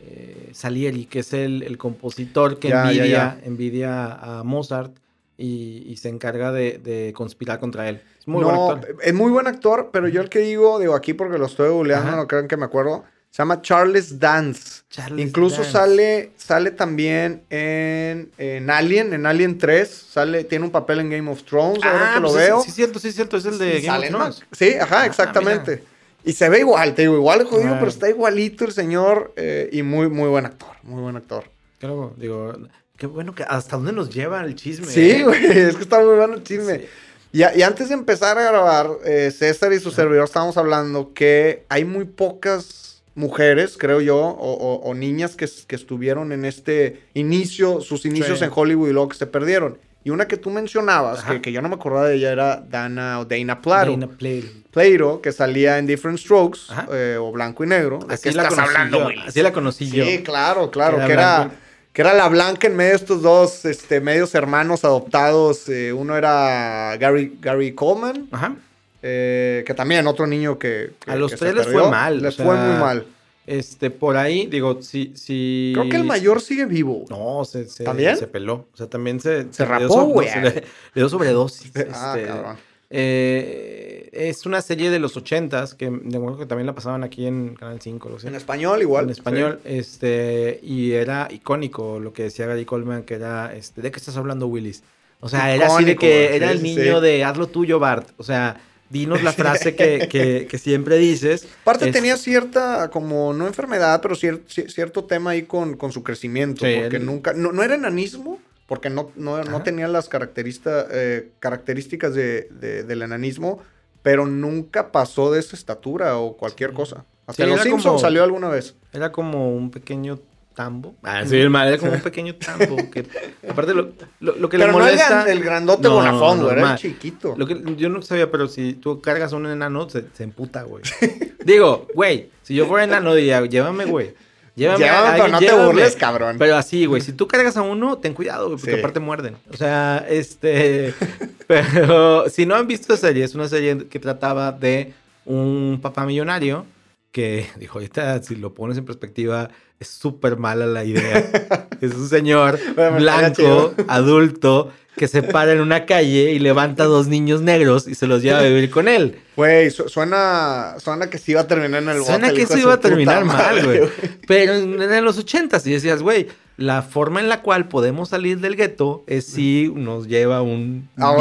eh, Salieri, que es el, el compositor que Ya, ya, envidia, ya. envidia a Mozart y, y se encarga de, de conspirar contra él. Es muy no, buen actor. es muy buen actor, pero yo el que digo, digo aquí porque lo estoy googleando, no crean que me acuerdo. Se llama Charles Dance. Charles Incluso Dance. sale sale también en, en Alien, en Alien 3. Sale, tiene un papel en Game of Thrones, ahora que lo pues es- veo. Sí, cierto, sí, cierto. Es el de Sí, Game sale, of ¿no? Thrones. Sí, ajá, Ah, exactamente. Y se ve igual, te digo, igual jodido, Ah. pero está igualito el señor eh, y muy, muy buen actor, muy buen actor. Claro, digo, qué bueno que hasta dónde nos lleva el chisme. Sí, eh? güey, es que está muy bueno el chisme. Sí. Y, antes de empezar a grabar, eh, César y su servidor estábamos hablando que hay muy pocas mujeres, creo yo, o, o- o niñas que, estuvieron en este inicio, sus inicios Sí. en Hollywood y luego que se perdieron. Y una que tú mencionabas, que, que yo no me acordaba de ella, era Dana o Dana Plato. Dana Plato. Plato, que salía en Different Strokes, eh, o blanco y negro. ¿De Así qué la estás conocí hablando, yo. Así la conocí yo. Sí, claro, claro, Era que era, blanco. Que era la blanca en medio de estos dos este, medios hermanos adoptados. eh, uno era Gary, Gary Coleman, Ajá. eh, que también otro niño que... que- A los que tres les fue perdió. mal, Les o fue muy mal. Este, por ahí, digo, si, si... Creo que el mayor sigue vivo. No, se, se, ¿También? se peló. O sea, también se... Se rapó, güey. le, dio sobredosis. Ah, este, cabrón. Eh, es una serie de los ochentas que de que también la pasaban aquí en Canal 5, lo sé. En español igual. en español, este, y era icónico lo que decía Gary Coleman, que era, este, ¿de qué estás hablando, Willis? O sea, era así de que era sí, el niño sí. de haz lo tuyo, Bart. O sea, dinos la frase que, que, que siempre dices. Aparte Es- tenía cierta, como no enfermedad, pero cier- ci- cierto tema ahí con, con su crecimiento. Porque él- nunca, no, no era enanismo, porque no, no, no tenía las eh, características de, de- del enanismo, pero nunca pasó de esa estatura o cualquier cosa. Hasta Sí, en Los era Simpsons como- salió alguna vez. Era como un pequeño tambo. Ah, sí, el mal, era como un pequeño tambo. Que, aparte, lo, lo, lo que Pero le no molesta... gran- el grandote No, bonafón, güey, era el chiquito. Lo que yo no sabía, pero si tú cargas a un enano, se, se emputa, güey. Digo, güey, si yo fuera enano, diría, llévame, güey. Llévame, Llévame, a pero alguien, no te llévame". burles, cabrón. Pero así, güey, si tú cargas a uno, ten cuidado, güey, porque Sí. aparte muerden. O sea, este. pero si no han visto esa serie, es una serie que trataba de un papá millonario que, dijo, ahorita, si lo pones en perspectiva, es súper mala la idea. es un señor blanco, adulto, que se para en una calle y levanta a dos niños negros y se los lleva a vivir con él. Güey, su- suena, suena que sí iba a terminar en el. Suena que de iba a terminar mal, güey. Pero en, en los ochentas y decías, güey, la forma en la cual podemos salir del gueto es si nos lleva un Ah.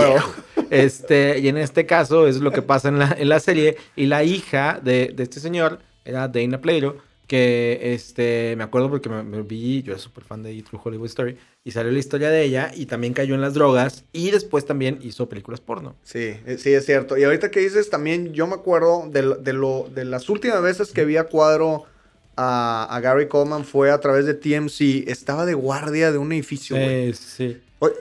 Este, y en este caso es lo que pasa en la, en la serie. Y la hija de, de este señor era Dana Plato, que este, me acuerdo porque me, me vi, yo era súper fan de True Hollywood Story, y salió la historia de ella, y también cayó en las drogas, y después también hizo películas porno. Sí, eh, sí, es cierto. Y ahorita que dices, también yo me acuerdo de, lo- de, lo, de las últimas veces que vi a cuadro a, a Gary Coleman fue a través de TMC. Estaba de guardia de un edificio. Eh, sí.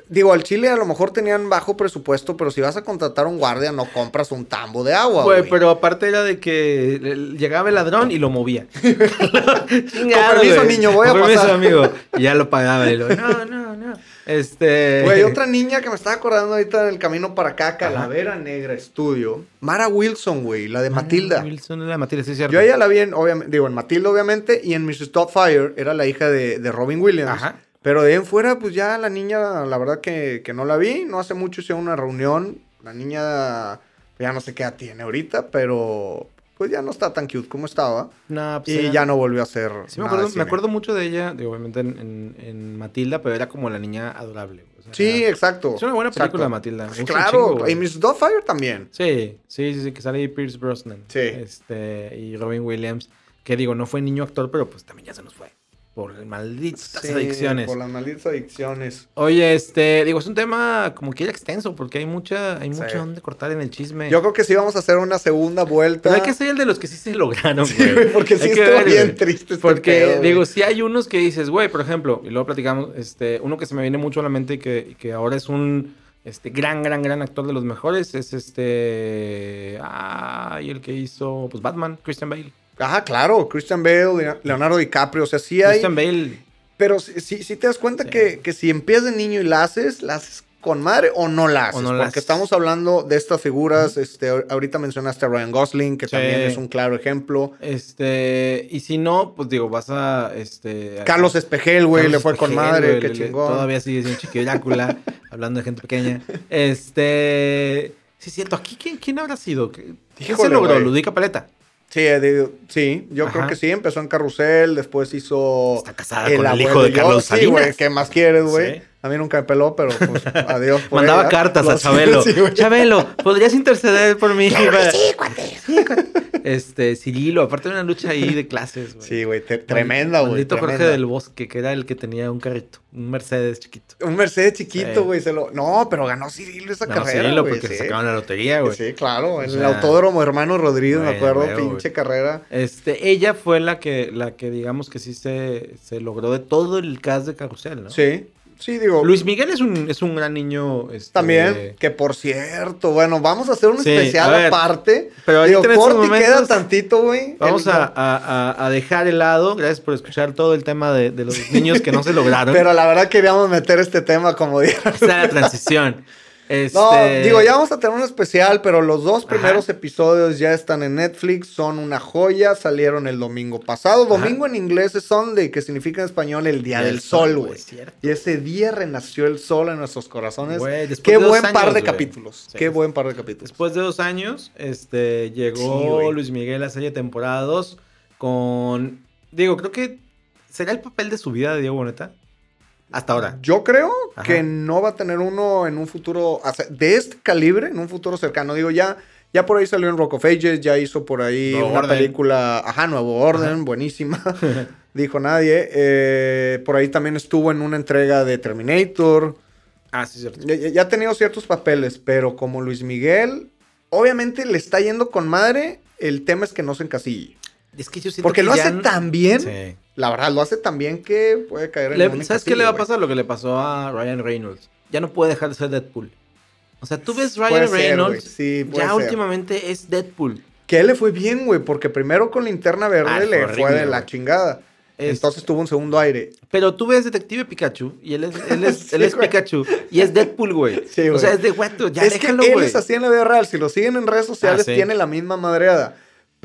Digo, al Chile a lo mejor tenían bajo presupuesto, pero si vas a contratar a un guardia, no compras un tambo de agua, Güey, güey. pero aparte era de que llegaba el ladrón y lo movía. Chingado, Con permiso, güey. niño, voy a Con permiso, pasar. amigo. Y ya lo pagaba. Y lo, no, no, no. Este. Güey, otra niña que me estaba acordando ahorita en el camino para acá, Calavera Negra Estudio. Mara Wilson, güey, la de Matilda. Wilson era Matilda, sí, es cierto. Yo ella la vi en, obviamente, digo, en Matilda, obviamente, y en Mrs. Fire era la hija de, de Robin Williams. Ajá. Pero de ahí en fuera, pues ya la niña, la verdad que, que no la vi. No hace mucho hice una reunión. La niña, ya no sé qué edad tiene ahorita, pero pues ya no está tan cute como estaba. No, pues Y era- ya no volvió a. Sí, me acuerdo, me mucho de ella, digo, obviamente en, en- en Matilda, pero era como la niña adorable. o sea, Sí, era- exacto. Es una buena película, exacto. Matilda. un claro. chingo, y Mrs. Fire también. Sí, sí, sí, sí, que sale ahí Pierce Brosnan. Sí. Este, y Robin Williams, que digo, no fue niño actor, pero pues también ya se nos fue. Por malditas Sí, adicciones. Por las malditas adicciones. Oye, este, digo, es un tema como que extenso, porque hay mucha, hay Sí. mucho donde cortar en el chisme. Yo creo que sí vamos a hacer una segunda vuelta. Pero hay que ser el de los que sí se lograron, güey. porque sí estuvo bien güey. triste este Porque, pedo, digo, sí hay unos que dices, güey, por ejemplo, y luego platicamos, este, uno que se me viene mucho a la mente y que, y que ahora es un este, gran, gran, gran actor de los mejores, es este. Ah, y el que hizo, pues Batman, Christian Bale. Ajá, claro. Christian Bale, Leonardo DiCaprio. O sea, sí hay. Christian Bale. Pero si, si, si te das cuenta Sí. que, que si empiezas de niño y la haces, la haces con madre o no la haces. No la porque haces. estamos hablando de estas figuras. este, ahor- ahorita mencionaste a Ryan Gosling, que Sí. también es un claro ejemplo. Este, y si no, pues digo, vas a, este... Carlos Espejel, güey, le fue con madre, güey, qué le- chingón. Todavía sigue siendo Chiqui Drácula, hablando de gente pequeña. Este, sí es cierto, aquí, ¿quién, quién habrá sido? ¿Quién se Híjole, logró? güey. Ludica Paleta. Sí, digo, sí, yo creo que sí. Empezó en Carrusel, después hizo. Está casada con el abuelo hijo de. Carlos Sí, Salinas. güey, ¿qué más quieres, güey? Sí. A mí nunca me peló, pero pues adiós. por Mandaba ella. cartas a Lo- Chabelo. Sí. Chabelo, ¿podrías interceder por mí? Claro sí, cuate. Sí, cuate. Este, Cirilo, aparte de una lucha ahí de clases, güey. Sí, güey, tremenda, güey. Maldito Jorge del Bosque, que era el que tenía un carrito, un Mercedes chiquito. Un Mercedes chiquito, Sí. güey. Se lo... No, pero ganó Cirilo esa No, carrera. Cirilo, porque sí. se sacaban la lotería, güey. Sí, claro. En el sea, autódromo Hermano Rodríguez, me acuerdo, pinche carrera. Este, ella fue la que, la que digamos que sí se, se logró de todo el cast de Carrusel, ¿no? Sí, sí, digo. Luis Miguel es un, es un gran niño. este, También, que por cierto, bueno, vamos a hacer un Sí, especial ver, aparte. pero Digo, corte y queda momentos tantito, güey. Vamos El- a, a- a- dejar el lado. Gracias por escuchar todo el tema de, de los niños que no se lograron. Pero la verdad queríamos meter este tema como. Esa era la transición. Este, No, digo, ya vamos a tener un especial, pero los dos Ajá. primeros episodios ya están en Netflix, son una joya, salieron el domingo pasado. Domingo en inglés es Sunday, que significa en español el día del sol, güey. Y ese día renació el sol en nuestros corazones. Qué buen par de capítulos. Sí. Qué buen par de capítulos. Después de dos años, este, llegó Sí. Luis Miguel a serie temporada 2 con... Digo, creo que será el papel de su vida de Diego Boneta. Hasta ahora. Yo creo Ajá. que no va a tener uno en un futuro de este calibre, en un futuro cercano. Digo, ya, ya por ahí salió en Rock of Ages, ya hizo por ahí Nuevo una Orden. película, ajá, Nuevo Orden, Ajá. buenísima. Dijo nadie. Eh, por ahí también estuvo en una entrega de Terminator. Ah, sí, cierto. Ya, ha tenido ciertos papeles, pero como Luis Miguel, obviamente le está yendo con madre. El tema es que no se encasille. Es que yo siento Porque que lo ya hace tan bien. Sí. La verdad, lo hace tan bien que puede caer en Le- ¿Sabes qué le va a pasar? Lo que le pasó a Ryan Reynolds. Ya no puede dejar de ser Deadpool. O sea, tú ves. Ryan Puede Reynolds. Sí, ya ser. últimamente es Deadpool. Que él le fue bien, güey, porque primero con Linterna Verde Ah, le fue de la chingada. Es- Entonces tuvo un segundo aire. Pero tú ves Detective Pikachu y él es, él es, Sí, él es. Pikachu y es Deadpool, güey. Sí, o sea, es de guato, ya es déjalo, que él es así en la vida real. Si lo siguen en redes sociales, Ah, sí. tiene la misma madreada.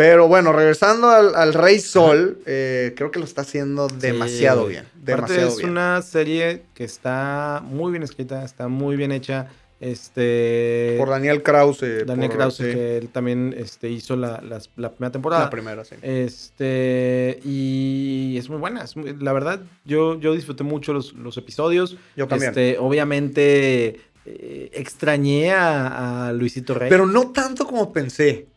Pero bueno, regresando al, al Rey Sol, eh, creo que lo está haciendo demasiado Sí, bien. Aparte Demasiado es bien. una serie que está muy bien escrita, está muy bien hecha. Este. Por Daniel Krause. Daniel por- Krause, sí, que él también este, hizo la, la primera temporada. La primera, sí. Este, y es muy buena. es muy- la verdad, yo, yo disfruté mucho los, los episodios. Yo también. Este, obviamente, eh, extrañé a, a Luisito Rey. Pero no tanto como pensé.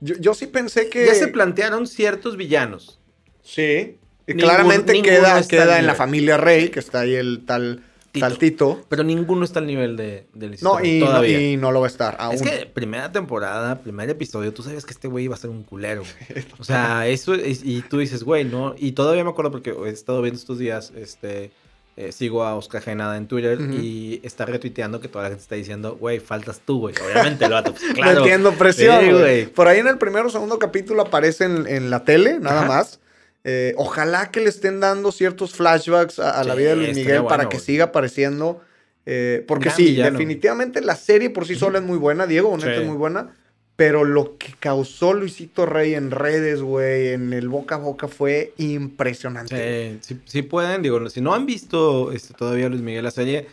Yo, yo sí pensé que. ya se plantearon ciertos villanos. Sí. Y Ningún- claramente ninguno queda, queda en la familia Rey, que está ahí el tal Tito. tal Tito. Pero ninguno está al nivel de, de No y, no, todavía. y no lo va a estar. Aún. Es que primera temporada, primer episodio, tú sabías que este güey iba a ser un culero. O sea, eso es, y tú dices, güey, ¿no? Y todavía me acuerdo porque he estado viendo estos días, este, eh, sigo a Oscar Genada en Twitter y está retuiteando que toda la gente está diciendo, güey, faltas tú, güey. Obviamente el vato, pues, claro. Metiendo presión. Sí, güey. güey. Por ahí en el primero o segundo capítulo aparece en, en la tele, nada Ajá. más. Eh, ojalá que le estén dando ciertos flashbacks a, a la vida de Luis Miguel para que güey. siga apareciendo. eh, porque Gran sí, villano. definitivamente la serie por sí sola es muy buena. Diego Boneta Sí. es muy buena. Pero lo que causó Luisito Rey en redes, güey, en el boca a boca fue impresionante. Sí, sí, sí pueden, digo, si no han visto este, todavía Luis Miguel la serie,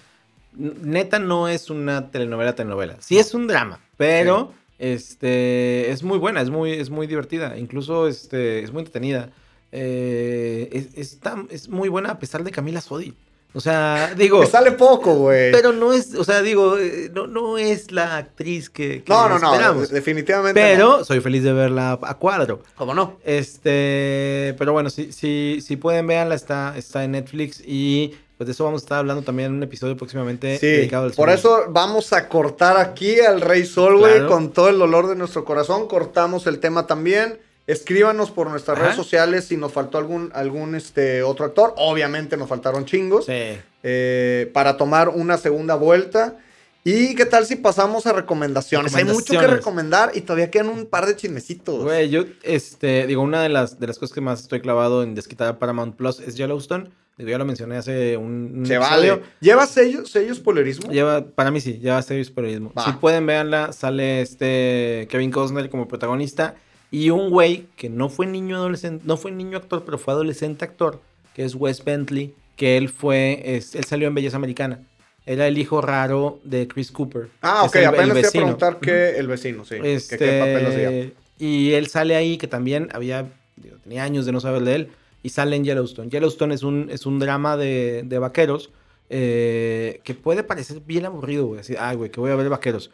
neta no es una telenovela telenovela. Sí es un drama, pero este es muy buena, es muy, es muy divertida, incluso este, es muy entretenida. Eh, es, es muy buena a pesar de Camila Sodi. O sea, digo, Que sale poco, güey. pero no es, o sea, digo, eh, no, no es la actriz que, que No, no, no. Definitivamente. Pero soy feliz de verla a cuadro. ¿Cómo no? Este, pero bueno, si, si, si pueden verla, está, está en Netflix y pues de eso vamos a estar hablando también en un episodio próximamente Sí, dedicado al por eso vamos a cortar aquí al Rey Sol, güey, Claro. con todo el dolor de nuestro corazón. Cortamos el tema también. Escríbanos por nuestras Ajá. redes sociales si nos faltó algún, algún este, otro actor. Obviamente nos faltaron chingos. Sí. eh, para tomar una segunda vuelta. ¿Y qué tal si pasamos a recomendaciones? Hay mucho que Recomendaciones. recomendar y todavía quedan un par de chismecitos. Güey, yo, este, digo, una de las, de las cosas que más estoy clavado en desquitar Paramount Plus es Yellowstone. Digo, ya lo mencioné hace un, un Se vale. ¿Lleva sello, sello spoilerismo? Lleva, para mí sí, lleva serio spoilerismo. Va. Si pueden, véanla, sale este Kevin Costner como protagonista y un güey que no fue niño adolescente, no fue niño actor, pero fue adolescente actor, que es Wes Bentley, que él fue, es- él salió en Belleza Americana. Era el hijo raro de Chris Cooper. Ah, que ok, el- apenas te a preguntar que el vecino, sí. que Este, ¿Qué papel hacía? Y él sale ahí, que también había, digo, tenía años de no saber de él, y sale en Yellowstone. Yellowstone es un, es un drama de, de vaqueros eh, que puede parecer bien aburrido, güey. Así, ay, güey, que voy a ver vaqueros.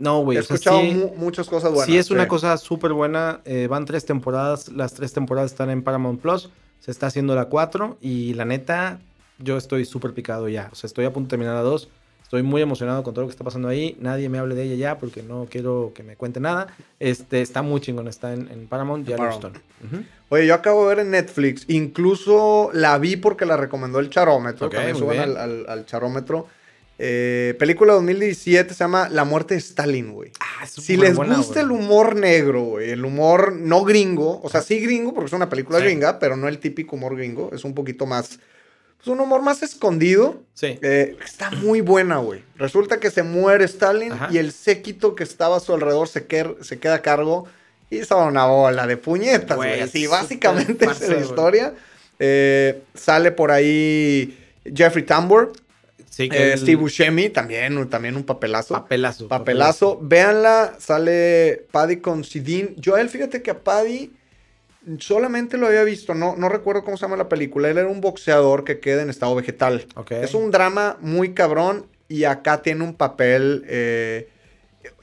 No, güey. He o sea, escuchado sí- mu- muchas cosas buenas. Sí, es una sí. cosa súper buena. eh, van tres temporadas. Las tres temporadas están en Paramount Plus. Se está haciendo la cuatro. Y la neta, yo estoy súper picado ya. O sea, estoy a punto de terminar la dos. Estoy muy emocionado con todo lo que está pasando ahí. Nadie me hable de ella ya porque no quiero que me cuente nada. Este, está muy chingón. Está en, en Paramount, En Yellowstone. Ujú. Oye, yo acabo de ver en Netflix, incluso la vi porque la recomendó el Charómetro. Ok, también suban al, al- al Charómetro. Eh, película 2017 se llama La muerte de Stalin, güey. Ah, es Si les buena, gusta güey. el humor negro, güey, el humor no gringo, o sea, sí gringo porque es una película Sí. gringa, pero no el típico humor gringo, es un poquito más, pues un humor más escondido. Sí. Eh, está muy buena, güey. Resulta que se muere Stalin Ajá. y el séquito que estaba a su alrededor se, quer- se queda a cargo y son una bola de puñetas, güey. Güey, Así, básicamente es la historia. Eh, sale por ahí Jeffrey Tambor, Sí, eh, el- Steve Buscemi, también, también un papelazo. Papelazo. Papelazo. Véanla, sale Paddy con Sidin. Yo a él, fíjate que a Paddy solamente lo había visto, no, no recuerdo cómo se llama la película. Él era un boxeador que queda en estado vegetal. Ok. Es un drama muy cabrón y acá tiene un papel eh,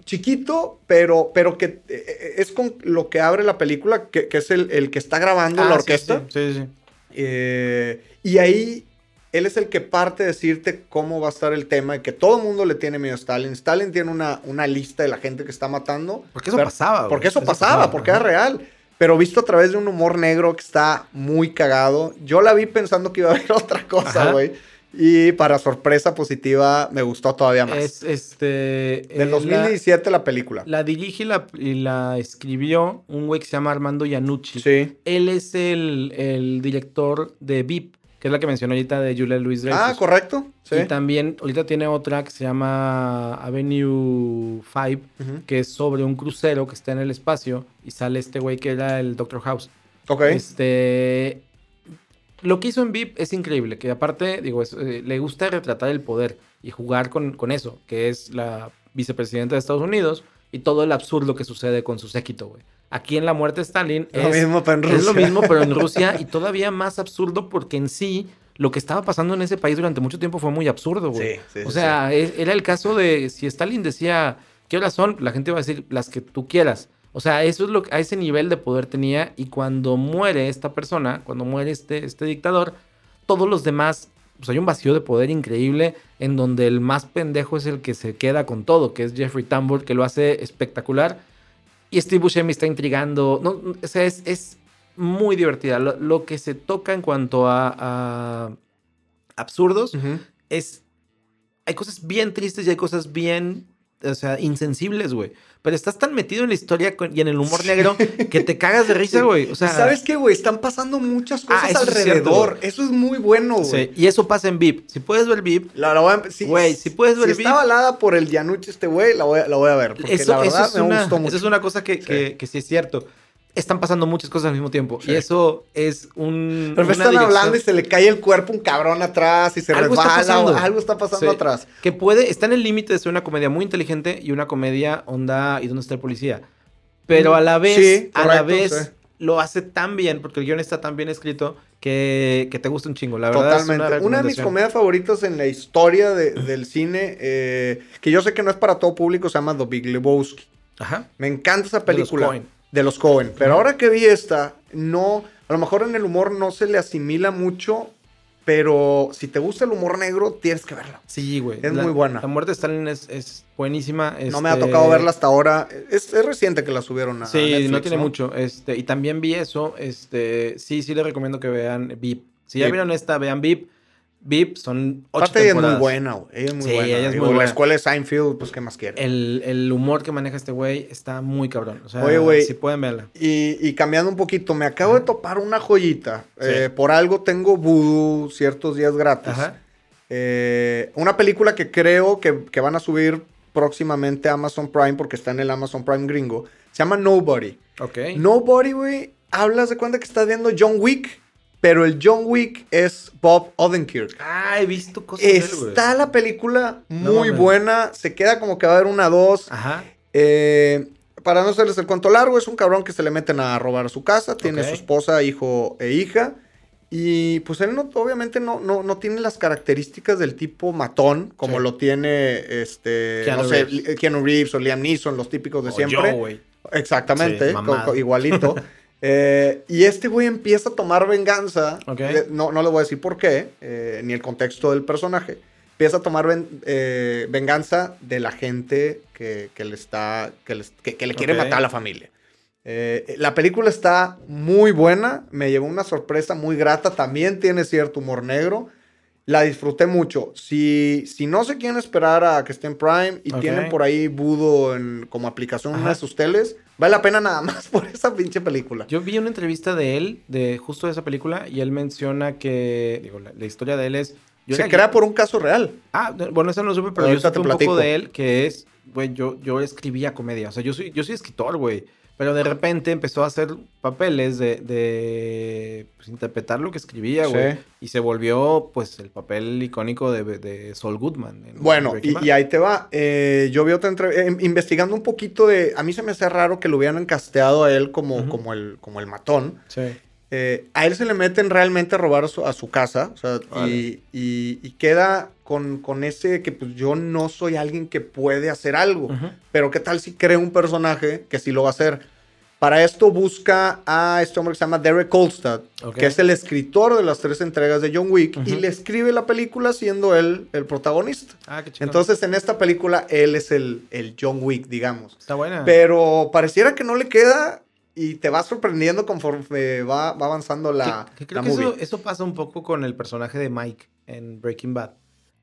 chiquito, pero, pero que eh, es con lo que abre la película, que, que es el, el que está grabando Ah, la sí, orquesta. Sí, sí. sí. Eh, y ahí él es el que parte de decirte cómo va a estar el tema y que todo el mundo le tiene miedo a Stalin. Stalin tiene una, una lista de la gente que está matando. Porque eso Pero- pasaba, güey. Porque eso pasaba, porque era real. Pero visto a través de un humor negro que está muy cagado. Yo la vi pensando que iba a haber otra cosa, güey. Y para sorpresa positiva, me gustó todavía más. Es este. eh, Del la- 2017 la, película. La dirige y la, y la escribió un güey que se llama Armando Iannucci. Sí. Él es el, el director de VIP, que es la que mencionó ahorita de Julia Louis Dreyfus. Ah, correcto. Sí. Y también ahorita tiene otra que se llama Avenue 5, Ujú. que es sobre un crucero que está en el espacio y sale este güey que era el Doctor House. Ok. Este. Lo que hizo en VIP es increíble, que aparte, digo, es, eh, le gusta retratar el poder y jugar con, con eso, que es la vicepresidenta de Estados Unidos y todo el absurdo que sucede con su séquito, güey. Aquí en La Muerte de Stalin lo es, mismo, pero en es lo mismo, pero en Rusia y todavía más absurdo porque en sí lo que estaba pasando en ese país durante mucho tiempo fue muy absurdo, güey. Sí, sí, o sea, es- era el caso de si Stalin decía, ¿qué horas son? La gente va a decir las que tú quieras. O sea, eso es lo que a ese nivel de poder tenía y cuando muere esta persona, cuando muere este, este dictador, todos los demás, pues hay un vacío de poder increíble en donde el más pendejo es el que se queda con todo, que es Jeffrey Tambor, que lo hace espectacular. Y Steve Buscemi está intrigando. No, o sea, es, es muy divertida. Lo, lo que se toca en cuanto a, a absurdos es. Hay cosas bien tristes y hay cosas bien. O sea, insensibles, güey. Pero estás tan metido en la historia y en el humor negro que te cagas de risa, güey. O sea, ¿Y ¿Sabes qué, güey? Están pasando muchas cosas Ah, eso es cierto, alrededor. eso es muy bueno, güey. Sí, y eso pasa en VIP. Si puedes ver VIP, La, la voy a, sí, Güey, si puedes ver si el está avalada por el Yanuch este güey, la voy, a- la voy a ver. Porque eso, la eso verdad es me una, gustó mucho. eso es una cosa que, que sí es cierto. Están pasando muchas cosas al mismo tiempo. Sí. Y eso es un. Pero están dirección hablando y se le cae el cuerpo a un cabrón atrás y se Algo está resbala. pasando. o algo está pasando Sí. atrás. Que puede. Está en el límite de ser una comedia muy inteligente y una comedia onda. ¿Y dónde está el policía? Pero a la vez. Sí, a la vez. Lo hace tan bien, porque el guion está tan bien escrito, que, que te gusta un chingo. La verdad Totalmente. es una, una, de mis comedias favoritas en la historia de- del cine, eh, que yo sé que no es para todo público, se llama The Big Lebowski. Ajá. Me encanta esa película. De los Cohen. Pero ahora que vi esta, no. A lo mejor en el humor no se le asimila mucho. Pero si te gusta el humor negro, tienes que verla. Sí, güey. Es La- muy buena. La muerte de Stalin es, es buenísima. No me ha este- tocado verla hasta ahora. Es, es reciente que la subieron a Sí, Netflix, no tiene mucho. Este, y también vi eso. Este, sí, sí les recomiendo que vean VIP. Si ya vieron esta, vean VIP. VIP son ocho Aparte, ella es muy buena, güey. Ella es muy Sí, buena. ella es muy La buena. escuela de Seinfeld, pues, ¿qué más quiere? El, el humor que maneja este güey está muy cabrón. O sea, Oye, güey. si pueden verla. Y, y cambiando un poquito, me acabo de topar una joyita. Sí. Eh, por algo tengo Voodoo ciertos días gratis. Ajá. Eh, una película que creo que, que van a subir próximamente a Amazon Prime porque está en el Amazon Prime gringo. Se llama Nobody. Ok. Nobody, güey, hablas de cuenta que estás viendo John Wick, pero el John Wick es Bob Odenkirk. Ah, he visto cosas de él. Está la película muy buena, se queda como que va a haber una dos. Ajá. Eh, para no hacerles el cuento largo, es un cabrón que se le meten a robar a su casa, tiene su esposa, hijo e hija. Y pues él no, obviamente no, no, no tiene las características del tipo matón, como Sí. lo tiene este, Keanu no sé, Reeves. Keanu Reeves o Liam Neeson, los típicos de O siempre. Exactamente, Sí, igualito. Eh, y este güey empieza a tomar venganza. Eh, No, no le voy a decir por qué, eh, ni el contexto del personaje. Empieza a tomar ven- eh, venganza de la gente que, que le está. que, les- que- que le quiere matar a la familia. La película está muy buena. Me llevó una sorpresa muy grata. También tiene cierto humor negro. La disfruté mucho. Si, si no se quieren esperar a que esté en Prime y tienen por ahí Budo en, como aplicación en una Ajá. de sus teles, vale la pena nada más por esa pinche película. Yo vi una entrevista de él, de justo de esa película, y él menciona que, digo, la, la historia de él es... yo se crea por un caso real. Ah, bueno, eso no lo supe, pero yo supe un platico. poco de él, que es, güey, yo, yo escribía comedia, o sea, yo soy, yo soy escritor, güey, pero de repente empezó a hacer papeles de, de pues, interpretar lo que escribía, güey, Sí. y se volvió, pues, el papel icónico de, de Saul Goodman. en Bueno, y, ahí te va. Eh, yo vi otra entrevista, investigando un poquito de... A mí se me hace raro que lo hubieran encasteado a él como, como, el, como el matón. Sí. Eh, a él se le meten realmente a robar a su, a su casa. O sea, Órale. y, y- y queda con, con ese que pues yo no soy alguien que puede hacer algo. Pero qué tal si crea un personaje que sí lo va a hacer. Para esto busca a este hombre que se llama Derek Kolstad, Ok. que es el escritor de las tres entregas de John Wick, y le escribe la película siendo él el protagonista. Ah, qué. Entonces en esta película él es el, el John Wick, digamos. Está buena. Pero pareciera que no le queda y te va sorprendiendo conforme va, va avanzando la, Que- que creo la que movie. eso, eso pasa un poco con el personaje de Mike en Breaking Bad.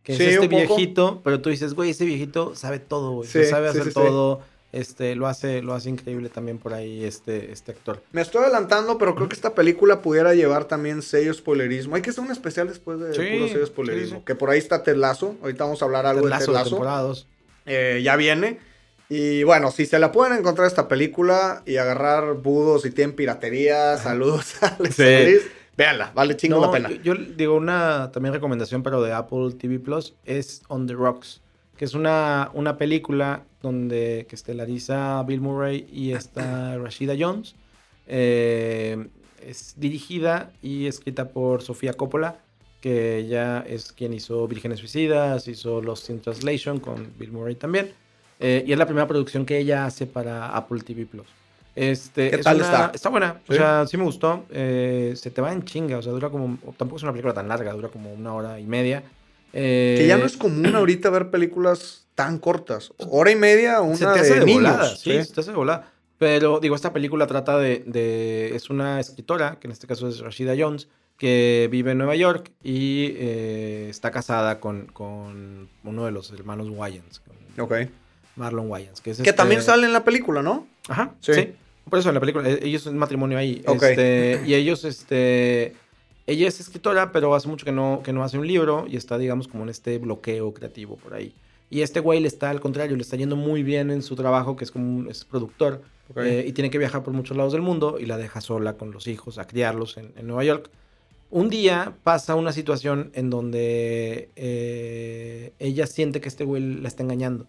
Que Sí, es este poco. viejito, pero tú dices, güey, ese viejito sabe todo, güey. Sí, sabe hacer todo. Este, lo hace, lo hace increíble también por ahí este, este actor. Me estoy adelantando, pero creo que esta película pudiera llevar también sello spoilerismo. Hay que hacer un especial después de Sí, puro sello spoilerismo. sí. Que por ahí está Ted Lasso. Ahorita vamos a hablar algo Ted de dos. Eh, ya viene. Y bueno, si se la pueden encontrar esta película y agarrar budos si tienen piratería, saludos a Alex véanla, vale chingo No, la pena. Yo, yo digo una también recomendación, pero de Apple TV Plus, es On the Rocks, que es una, una película donde que estelariza Bill Murray y está Rashida Jones. Eh, es dirigida y escrita por Sofía Coppola, que ella es quien hizo Vírgenes Suicidas, hizo Lost in Translation con Bill Murray también. Eh, y es la primera producción que ella hace para Apple TV Plus. Este, ¿Qué es tal una- está? Está buena. O ¿Sí? sea, sí me gustó. Eh, se te va en chinga. O sea, dura como. Tampoco es una película tan larga, dura como una hora y media. Eh, Que ya no es común ahorita ver películas tan cortas. Hora y media, una se te hace de, de, niños. volada. Sí, ¿sí? se te hace de volada. Pero, digo, esta película trata de, de- Es una escritora, que en este caso es Rashida Jones, que vive en Nueva York y eh, está casada con, con uno de los hermanos Wayans, Ok. Marlon Wayans. Que, es Que también este- sale en la película, ¿no? Ajá, Sí. sí. Por eso en la película, eh, ellos es un matrimonio ahí. Ok. Este, y ellos, este. Ella es escritora, pero hace mucho que no, que no hace un libro y está, digamos, como en este bloqueo creativo por ahí. Y este güey le está al contrario, le está yendo muy bien en su trabajo, que es como un es productor, Ok. eh, y tiene que viajar por muchos lados del mundo y la deja sola con los hijos a criarlos en, en Nueva York. Un día pasa una situación en donde eh, ella siente que este güey la está engañando.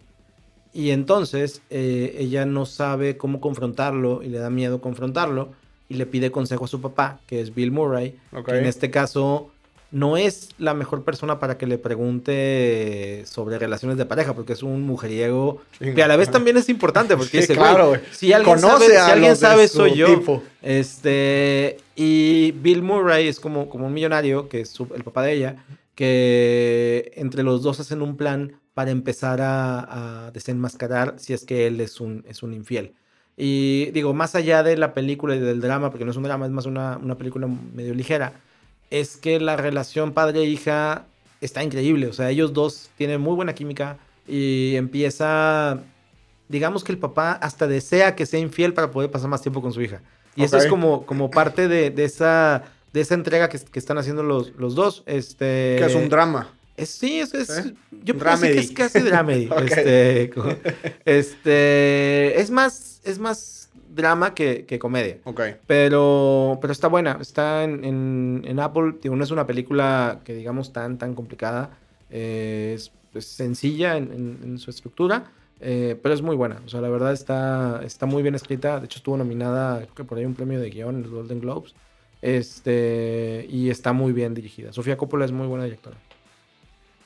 Y entonces eh, ella no sabe cómo confrontarlo y le da miedo confrontarlo y le pide consejo a su papá, que es Bill Murray, Ok. que en este caso no es la mejor persona para que le pregunte sobre relaciones de pareja, porque es un mujeriego que a la vez también es importante, porque Sí, dice, claro, "Güey, güey. si alguien sabe, si alguien sabe soy yo. tipo. Este, y Bill Murray es como, como un millonario, que es su- el papá de ella, que entre los dos hacen un plan para empezar a, a desenmascarar si es que él es un, es un infiel. Y digo, más allá de la película y del drama, porque no es un drama, es más una, una película medio ligera, es que la relación padre-hija está increíble. O sea, ellos dos tienen muy buena química y empieza, digamos que el papá hasta desea que sea infiel para poder pasar más tiempo con su hija. Y eso es como, como parte de, de esa, de esa entrega que, que están haciendo los, los dos. Este, Que es un drama. Es- sí, es, es ¿Eh? yo decir que es casi dramedy. Este, este, es más, es más drama que, que comedia. Ok. Pero, pero está buena. Está en, en- en Apple. Digo, no es una película que digamos tan, tan complicada. Eh, es, es sencilla en, en- en su estructura. Eh, pero es muy buena. O sea, la verdad está, está muy bien escrita. De hecho, estuvo nominada, creo que por ahí un premio de guion en los Golden Globes. Este, y está muy bien dirigida. Sofía Coppola es muy buena directora.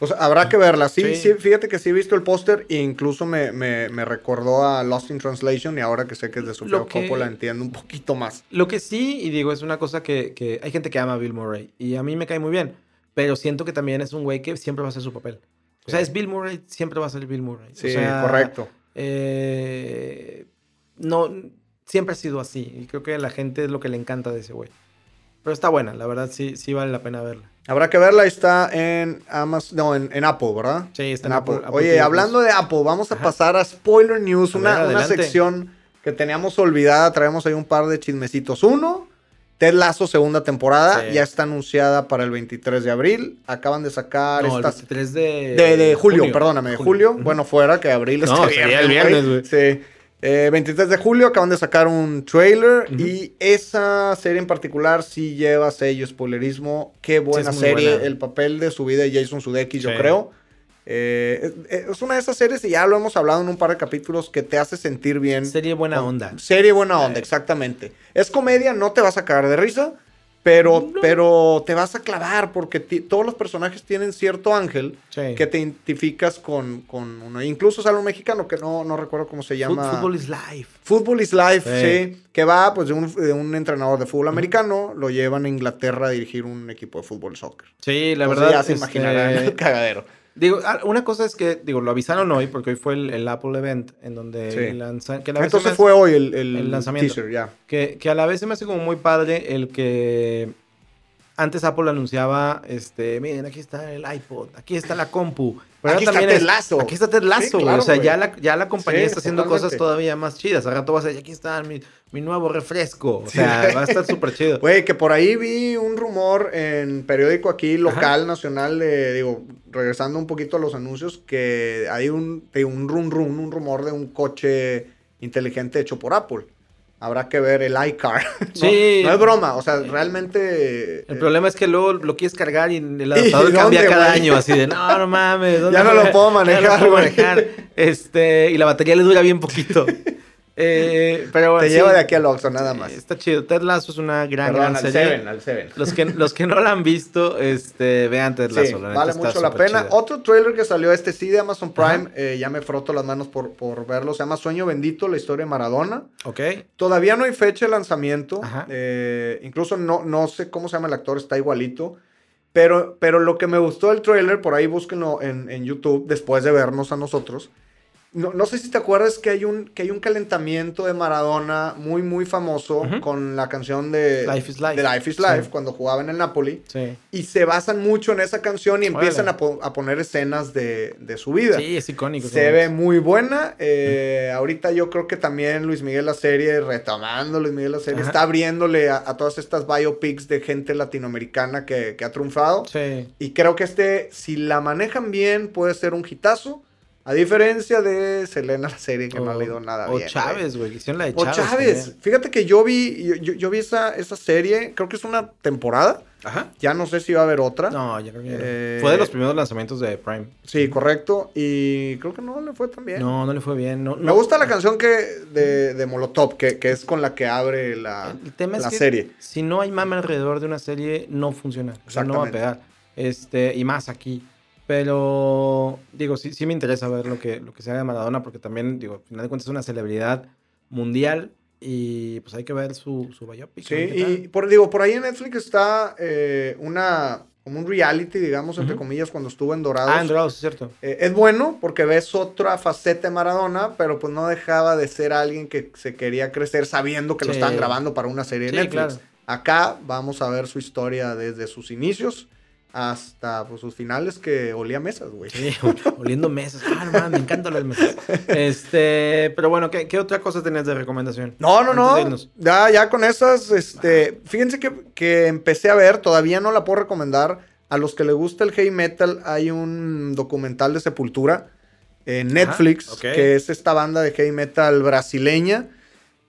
Pues habrá que verla. Sí, sí. Sí. fíjate que sí he visto el póster e incluso me, me, me recordó a Lost in Translation y ahora que sé que es de que- Coppola entiendo un poquito más. Lo que sí, y digo, es una cosa que, que hay gente que ama a Bill Murray. Y a mí me cae muy bien. Pero siento que también es un güey que siempre va a hacer su papel. O sea, es Bill Murray, siempre va a ser Bill Murray. Sí, o sea, correcto. eh, no, siempre ha sido así. Y creo que a la gente es lo que le encanta de ese güey. Pero está buena, la verdad sí, sí vale la pena verla. Habrá que verla, está en Amazon, no, en, en Apple, ¿verdad? Sí, está En en Apple. Oye, hablando de Apple, vamos a Ajá. pasar a Spoiler News, A una, ver, una adelante. sección que teníamos olvidada. Traemos ahí un par de chismecitos. Uno, Ted Lasso, segunda temporada, Sí. ya está anunciada para el 23 de abril. Acaban de sacar No, el estas 23 de... De, de julio, perdóname, de julio. Bueno, fuera que abril No, sería el viernes, güey. Sí. Eh, 23 de julio acaban de sacar un trailer Ujú. y esa serie en particular sí lleva sello spoilerismo. Qué buena serie. buena. El papel de su vida de Jason Sudeikis, yo creo. Eh, es, una de esas series, y ya lo hemos hablado en un par de capítulos, que te hace sentir bien. Serie buena onda. Serie buena onda, exactamente. Es comedia, no te vas a cagar de risa, pero, pero te vas a clavar porque ti- todos los personajes tienen cierto ángel Sí. que te identificas con, con uno. Incluso sale un mexicano que no, no recuerdo cómo se llama. Fútbol is life. Football is Life, Sí. sí. Que va pues de un, de un entrenador de fútbol americano, lo llevan a Inglaterra a dirigir un equipo de fútbol soccer. Sí, la Entonces verdad. ya se este, imaginarán el cagadero. Digo, ah, una cosa es que, digo, lo avisaron hoy porque hoy fue el, el Apple Event en donde Sí. lanzan... Que a la vez Entonces me fue hoy el, el, el lanzamiento. teaser. Que, que a la vez se me hace como muy padre el que antes Apple anunciaba, este, miren, aquí está el iPod, aquí está la compu. Pero Aquí está es- Lasso. Aquí está Ted Lasso, Sí, güey. claro, o sea, ya la, ya la compañía Sí, está haciendo totalmente. cosas todavía más chidas. Al rato vas a decir, aquí está mi, mi nuevo refresco. O sea, va a estar súper chido. Güey, que por ahí vi un rumor en periódico aquí local, nacional, de, digo, regresando un poquito a los anuncios, que hay un, un rum rum, un rumor de un coche inteligente hecho por Apple. Habrá que ver el iCar. No- Sí. No, es broma, o sea, realmente... El eh, problema es que luego lo quieres cargar y el adaptador ¿Y cambia cada año, así de, no, no mames. ¿dónde Ya no lo puedo Ya no manejar, puedo manejar. Este, y la batería le dura bien poquito. Eh, pero te sí, lleva de aquí al Oxxo, nada más. eh, Está chido. Ted Lasso es una gran, Perdón, gran al serie. Seven, al Seven. Los que, los que no la han visto, este, vean Ted Lasso. Sí, la neta vale mucho la pena. chida. Otro trailer que salió este sí de Amazon Prime, eh, ya me froto las manos por, por verlo, se llama Sueño Bendito, la historia de Maradona. Ok. Todavía no hay fecha de lanzamiento. Ajá. eh, incluso no, no sé cómo se llama el actor, está igualito. Pero, pero lo que me gustó del trailer, por ahí búsquenlo en, en YouTube después de vernos a nosotros. No, no sé si te acuerdas que hay, un, que hay un calentamiento de Maradona muy, muy famoso con la canción de Life is Life. de Life is Life Sí. cuando jugaba en el Napoli. Sí. Y se basan mucho en esa canción y empiezan a, po- a poner escenas de, de su vida. Sí, es icónico. Se ve muy buena. eh, ahorita yo creo que también Luis Miguel la serie, retomando Luis Miguel la serie, está abriéndole a, a todas estas biopics de gente latinoamericana que, que ha triunfado. Sí. Y creo que este, si la manejan bien, puede ser un hitazo. A diferencia de Selena, la serie que no ha leído nada o bien. güey. Chávez, güey. Hicieron la de O Chávez. Chávez. también. Fíjate que yo vi, yo, yo- yo vi esa, esa serie, creo que es una temporada. Ajá. Ya no sé si va a haber otra. No, ya creo que. Eh, Fue de los primeros lanzamientos de Prime. Sí, correcto. Y creo que no le fue tan bien. No, no le fue bien. No, Me no. gusta la canción que de, de Molotov, que, que es con la que abre la, El tema es la que serie. si no hay mame alrededor de una serie, no funciona. O sea, no va a pegar. Este, y más aquí. Pero, digo, sí, sí me interesa ver lo que, lo que se haga de Maradona, porque también, digo, al final de cuentas es una celebridad mundial y pues hay que ver su, su biopic. Sí, y por, digo, por ahí en Netflix está eh, una, como un reality, digamos, entre comillas, cuando estuvo en Dorados. Ah, en Dorados, es cierto. Eh, es bueno porque ves otra faceta de Maradona, pero pues no dejaba de ser alguien que se quería crecer sabiendo que lo estaban grabando para una serie de Sí, Netflix. claro. Acá vamos a ver su historia desde sus inicios hasta pues, sus finales que olía mesas, güey. Sí, oliendo mesas. Ah, no mames, me encantan las mesas. Este, pero bueno, ¿qué, qué otra cosa tenías de recomendación? No, no, no. Ya, ya con esas, este, fíjense que, que empecé a ver, todavía no la puedo recomendar. A los que les gusta el heavy metal, hay un documental de Sepultura en Netflix, ok. que es esta banda de heavy metal brasileña.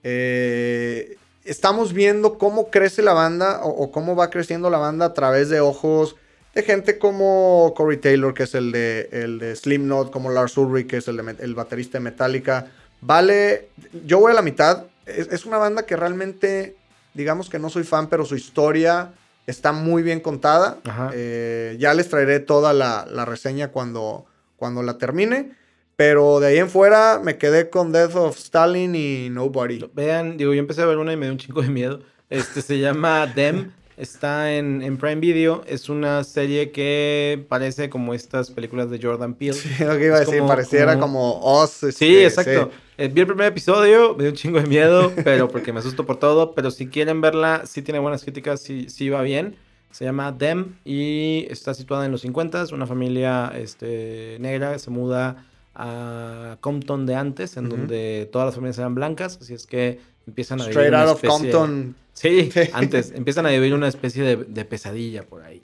Eh, estamos viendo cómo crece la banda o, o cómo va creciendo la banda a través de ojos de gente como Corey Taylor, que es el de, el de Slim Knot, como Lars Ulrich, que es el, de, el baterista de Metallica. Vale, yo voy a la mitad. Es, es, una banda que realmente, digamos que no soy fan, pero su historia está muy bien contada. Eh, ya les traeré toda la, la, reseña cuando, cuando la termine. Pero de ahí en fuera me quedé con Death of Stalin y Nobody. Vean, digo, yo empecé a ver una y me dio un chingo de miedo. Este se llama Them. Está en, en, Prime Video. Es una serie que parece como estas películas de Jordan Peele. Sí, lo que iba a decir, pareciera como, Oz. Este, sí, exacto. Eh, vi el primer episodio, me dio un chingo de miedo, pero porque me asusto por todo. Pero si quieren verla, sí tiene buenas críticas, sí, sí va bien. Se llama Them y está situada en los 50. Una familia este, negra se muda a Compton de antes, en donde todas las familias eran blancas. Así es que empiezan a Straight out of Compton Sí, antes empiezan a vivir una especie de, pesadilla por ahí.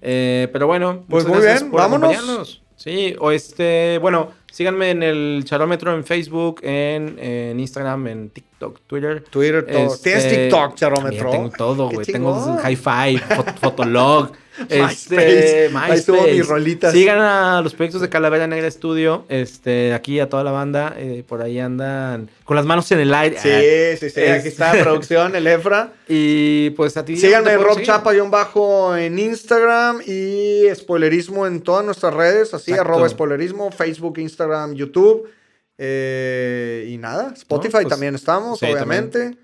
Eh, pero bueno, pues muy bien, vámonos. Sí, o este, bueno, síganme en el charómetro en Facebook, en, Instagram, en TikTok, Twitter. Twitter, todo. ¿Tienes este, TikTok, charómetro? Tengo todo, güey. Tengo Hi-Fi, Fotolog. Este, MySpace. mis rolitas. Sigan a los proyectos de Calavera Negra Studio. Este, aquí a toda la banda. Eh, por ahí andan con las manos en el aire. Sí, sí, sí. Aquí está la producción, el Efra. Y pues a ti. Síganme Rob Chapa y un bajo en Instagram y spoilerismo en todas nuestras redes. Así, arroba spoilerismo, Facebook, Instagram, YouTube. Eh, y nada, Spotify pues, también estamos, obviamente.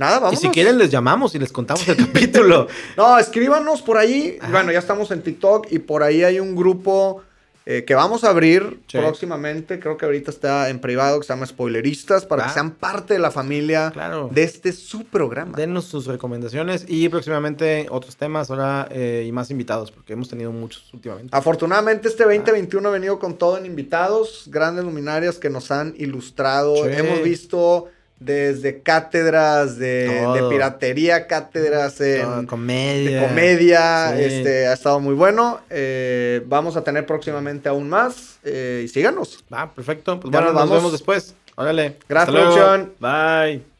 Nada, vamos. Y si quieren les llamamos y les contamos el capítulo. No, escríbanos por ahí. Bueno, ya estamos en TikTok y por ahí hay un grupo eh, que vamos a abrir próximamente. Creo que ahorita está en privado, que se llama Spoileristas, para que sean parte de la familia de este su programa. Denos sus recomendaciones y próximamente otros temas ahora eh, y más invitados, porque hemos tenido muchos últimamente. Afortunadamente este 2021 ha venido con todo en invitados, grandes luminarias que nos han ilustrado. Hemos visto desde cátedras de, piratería, cátedras de comedia, de comedia este, ha estado muy bueno. Eh, vamos a tener próximamente aún más eh, y síganos. Va, perfecto. Pues bueno, nos, vemos después. Órale. Gracias, Bye.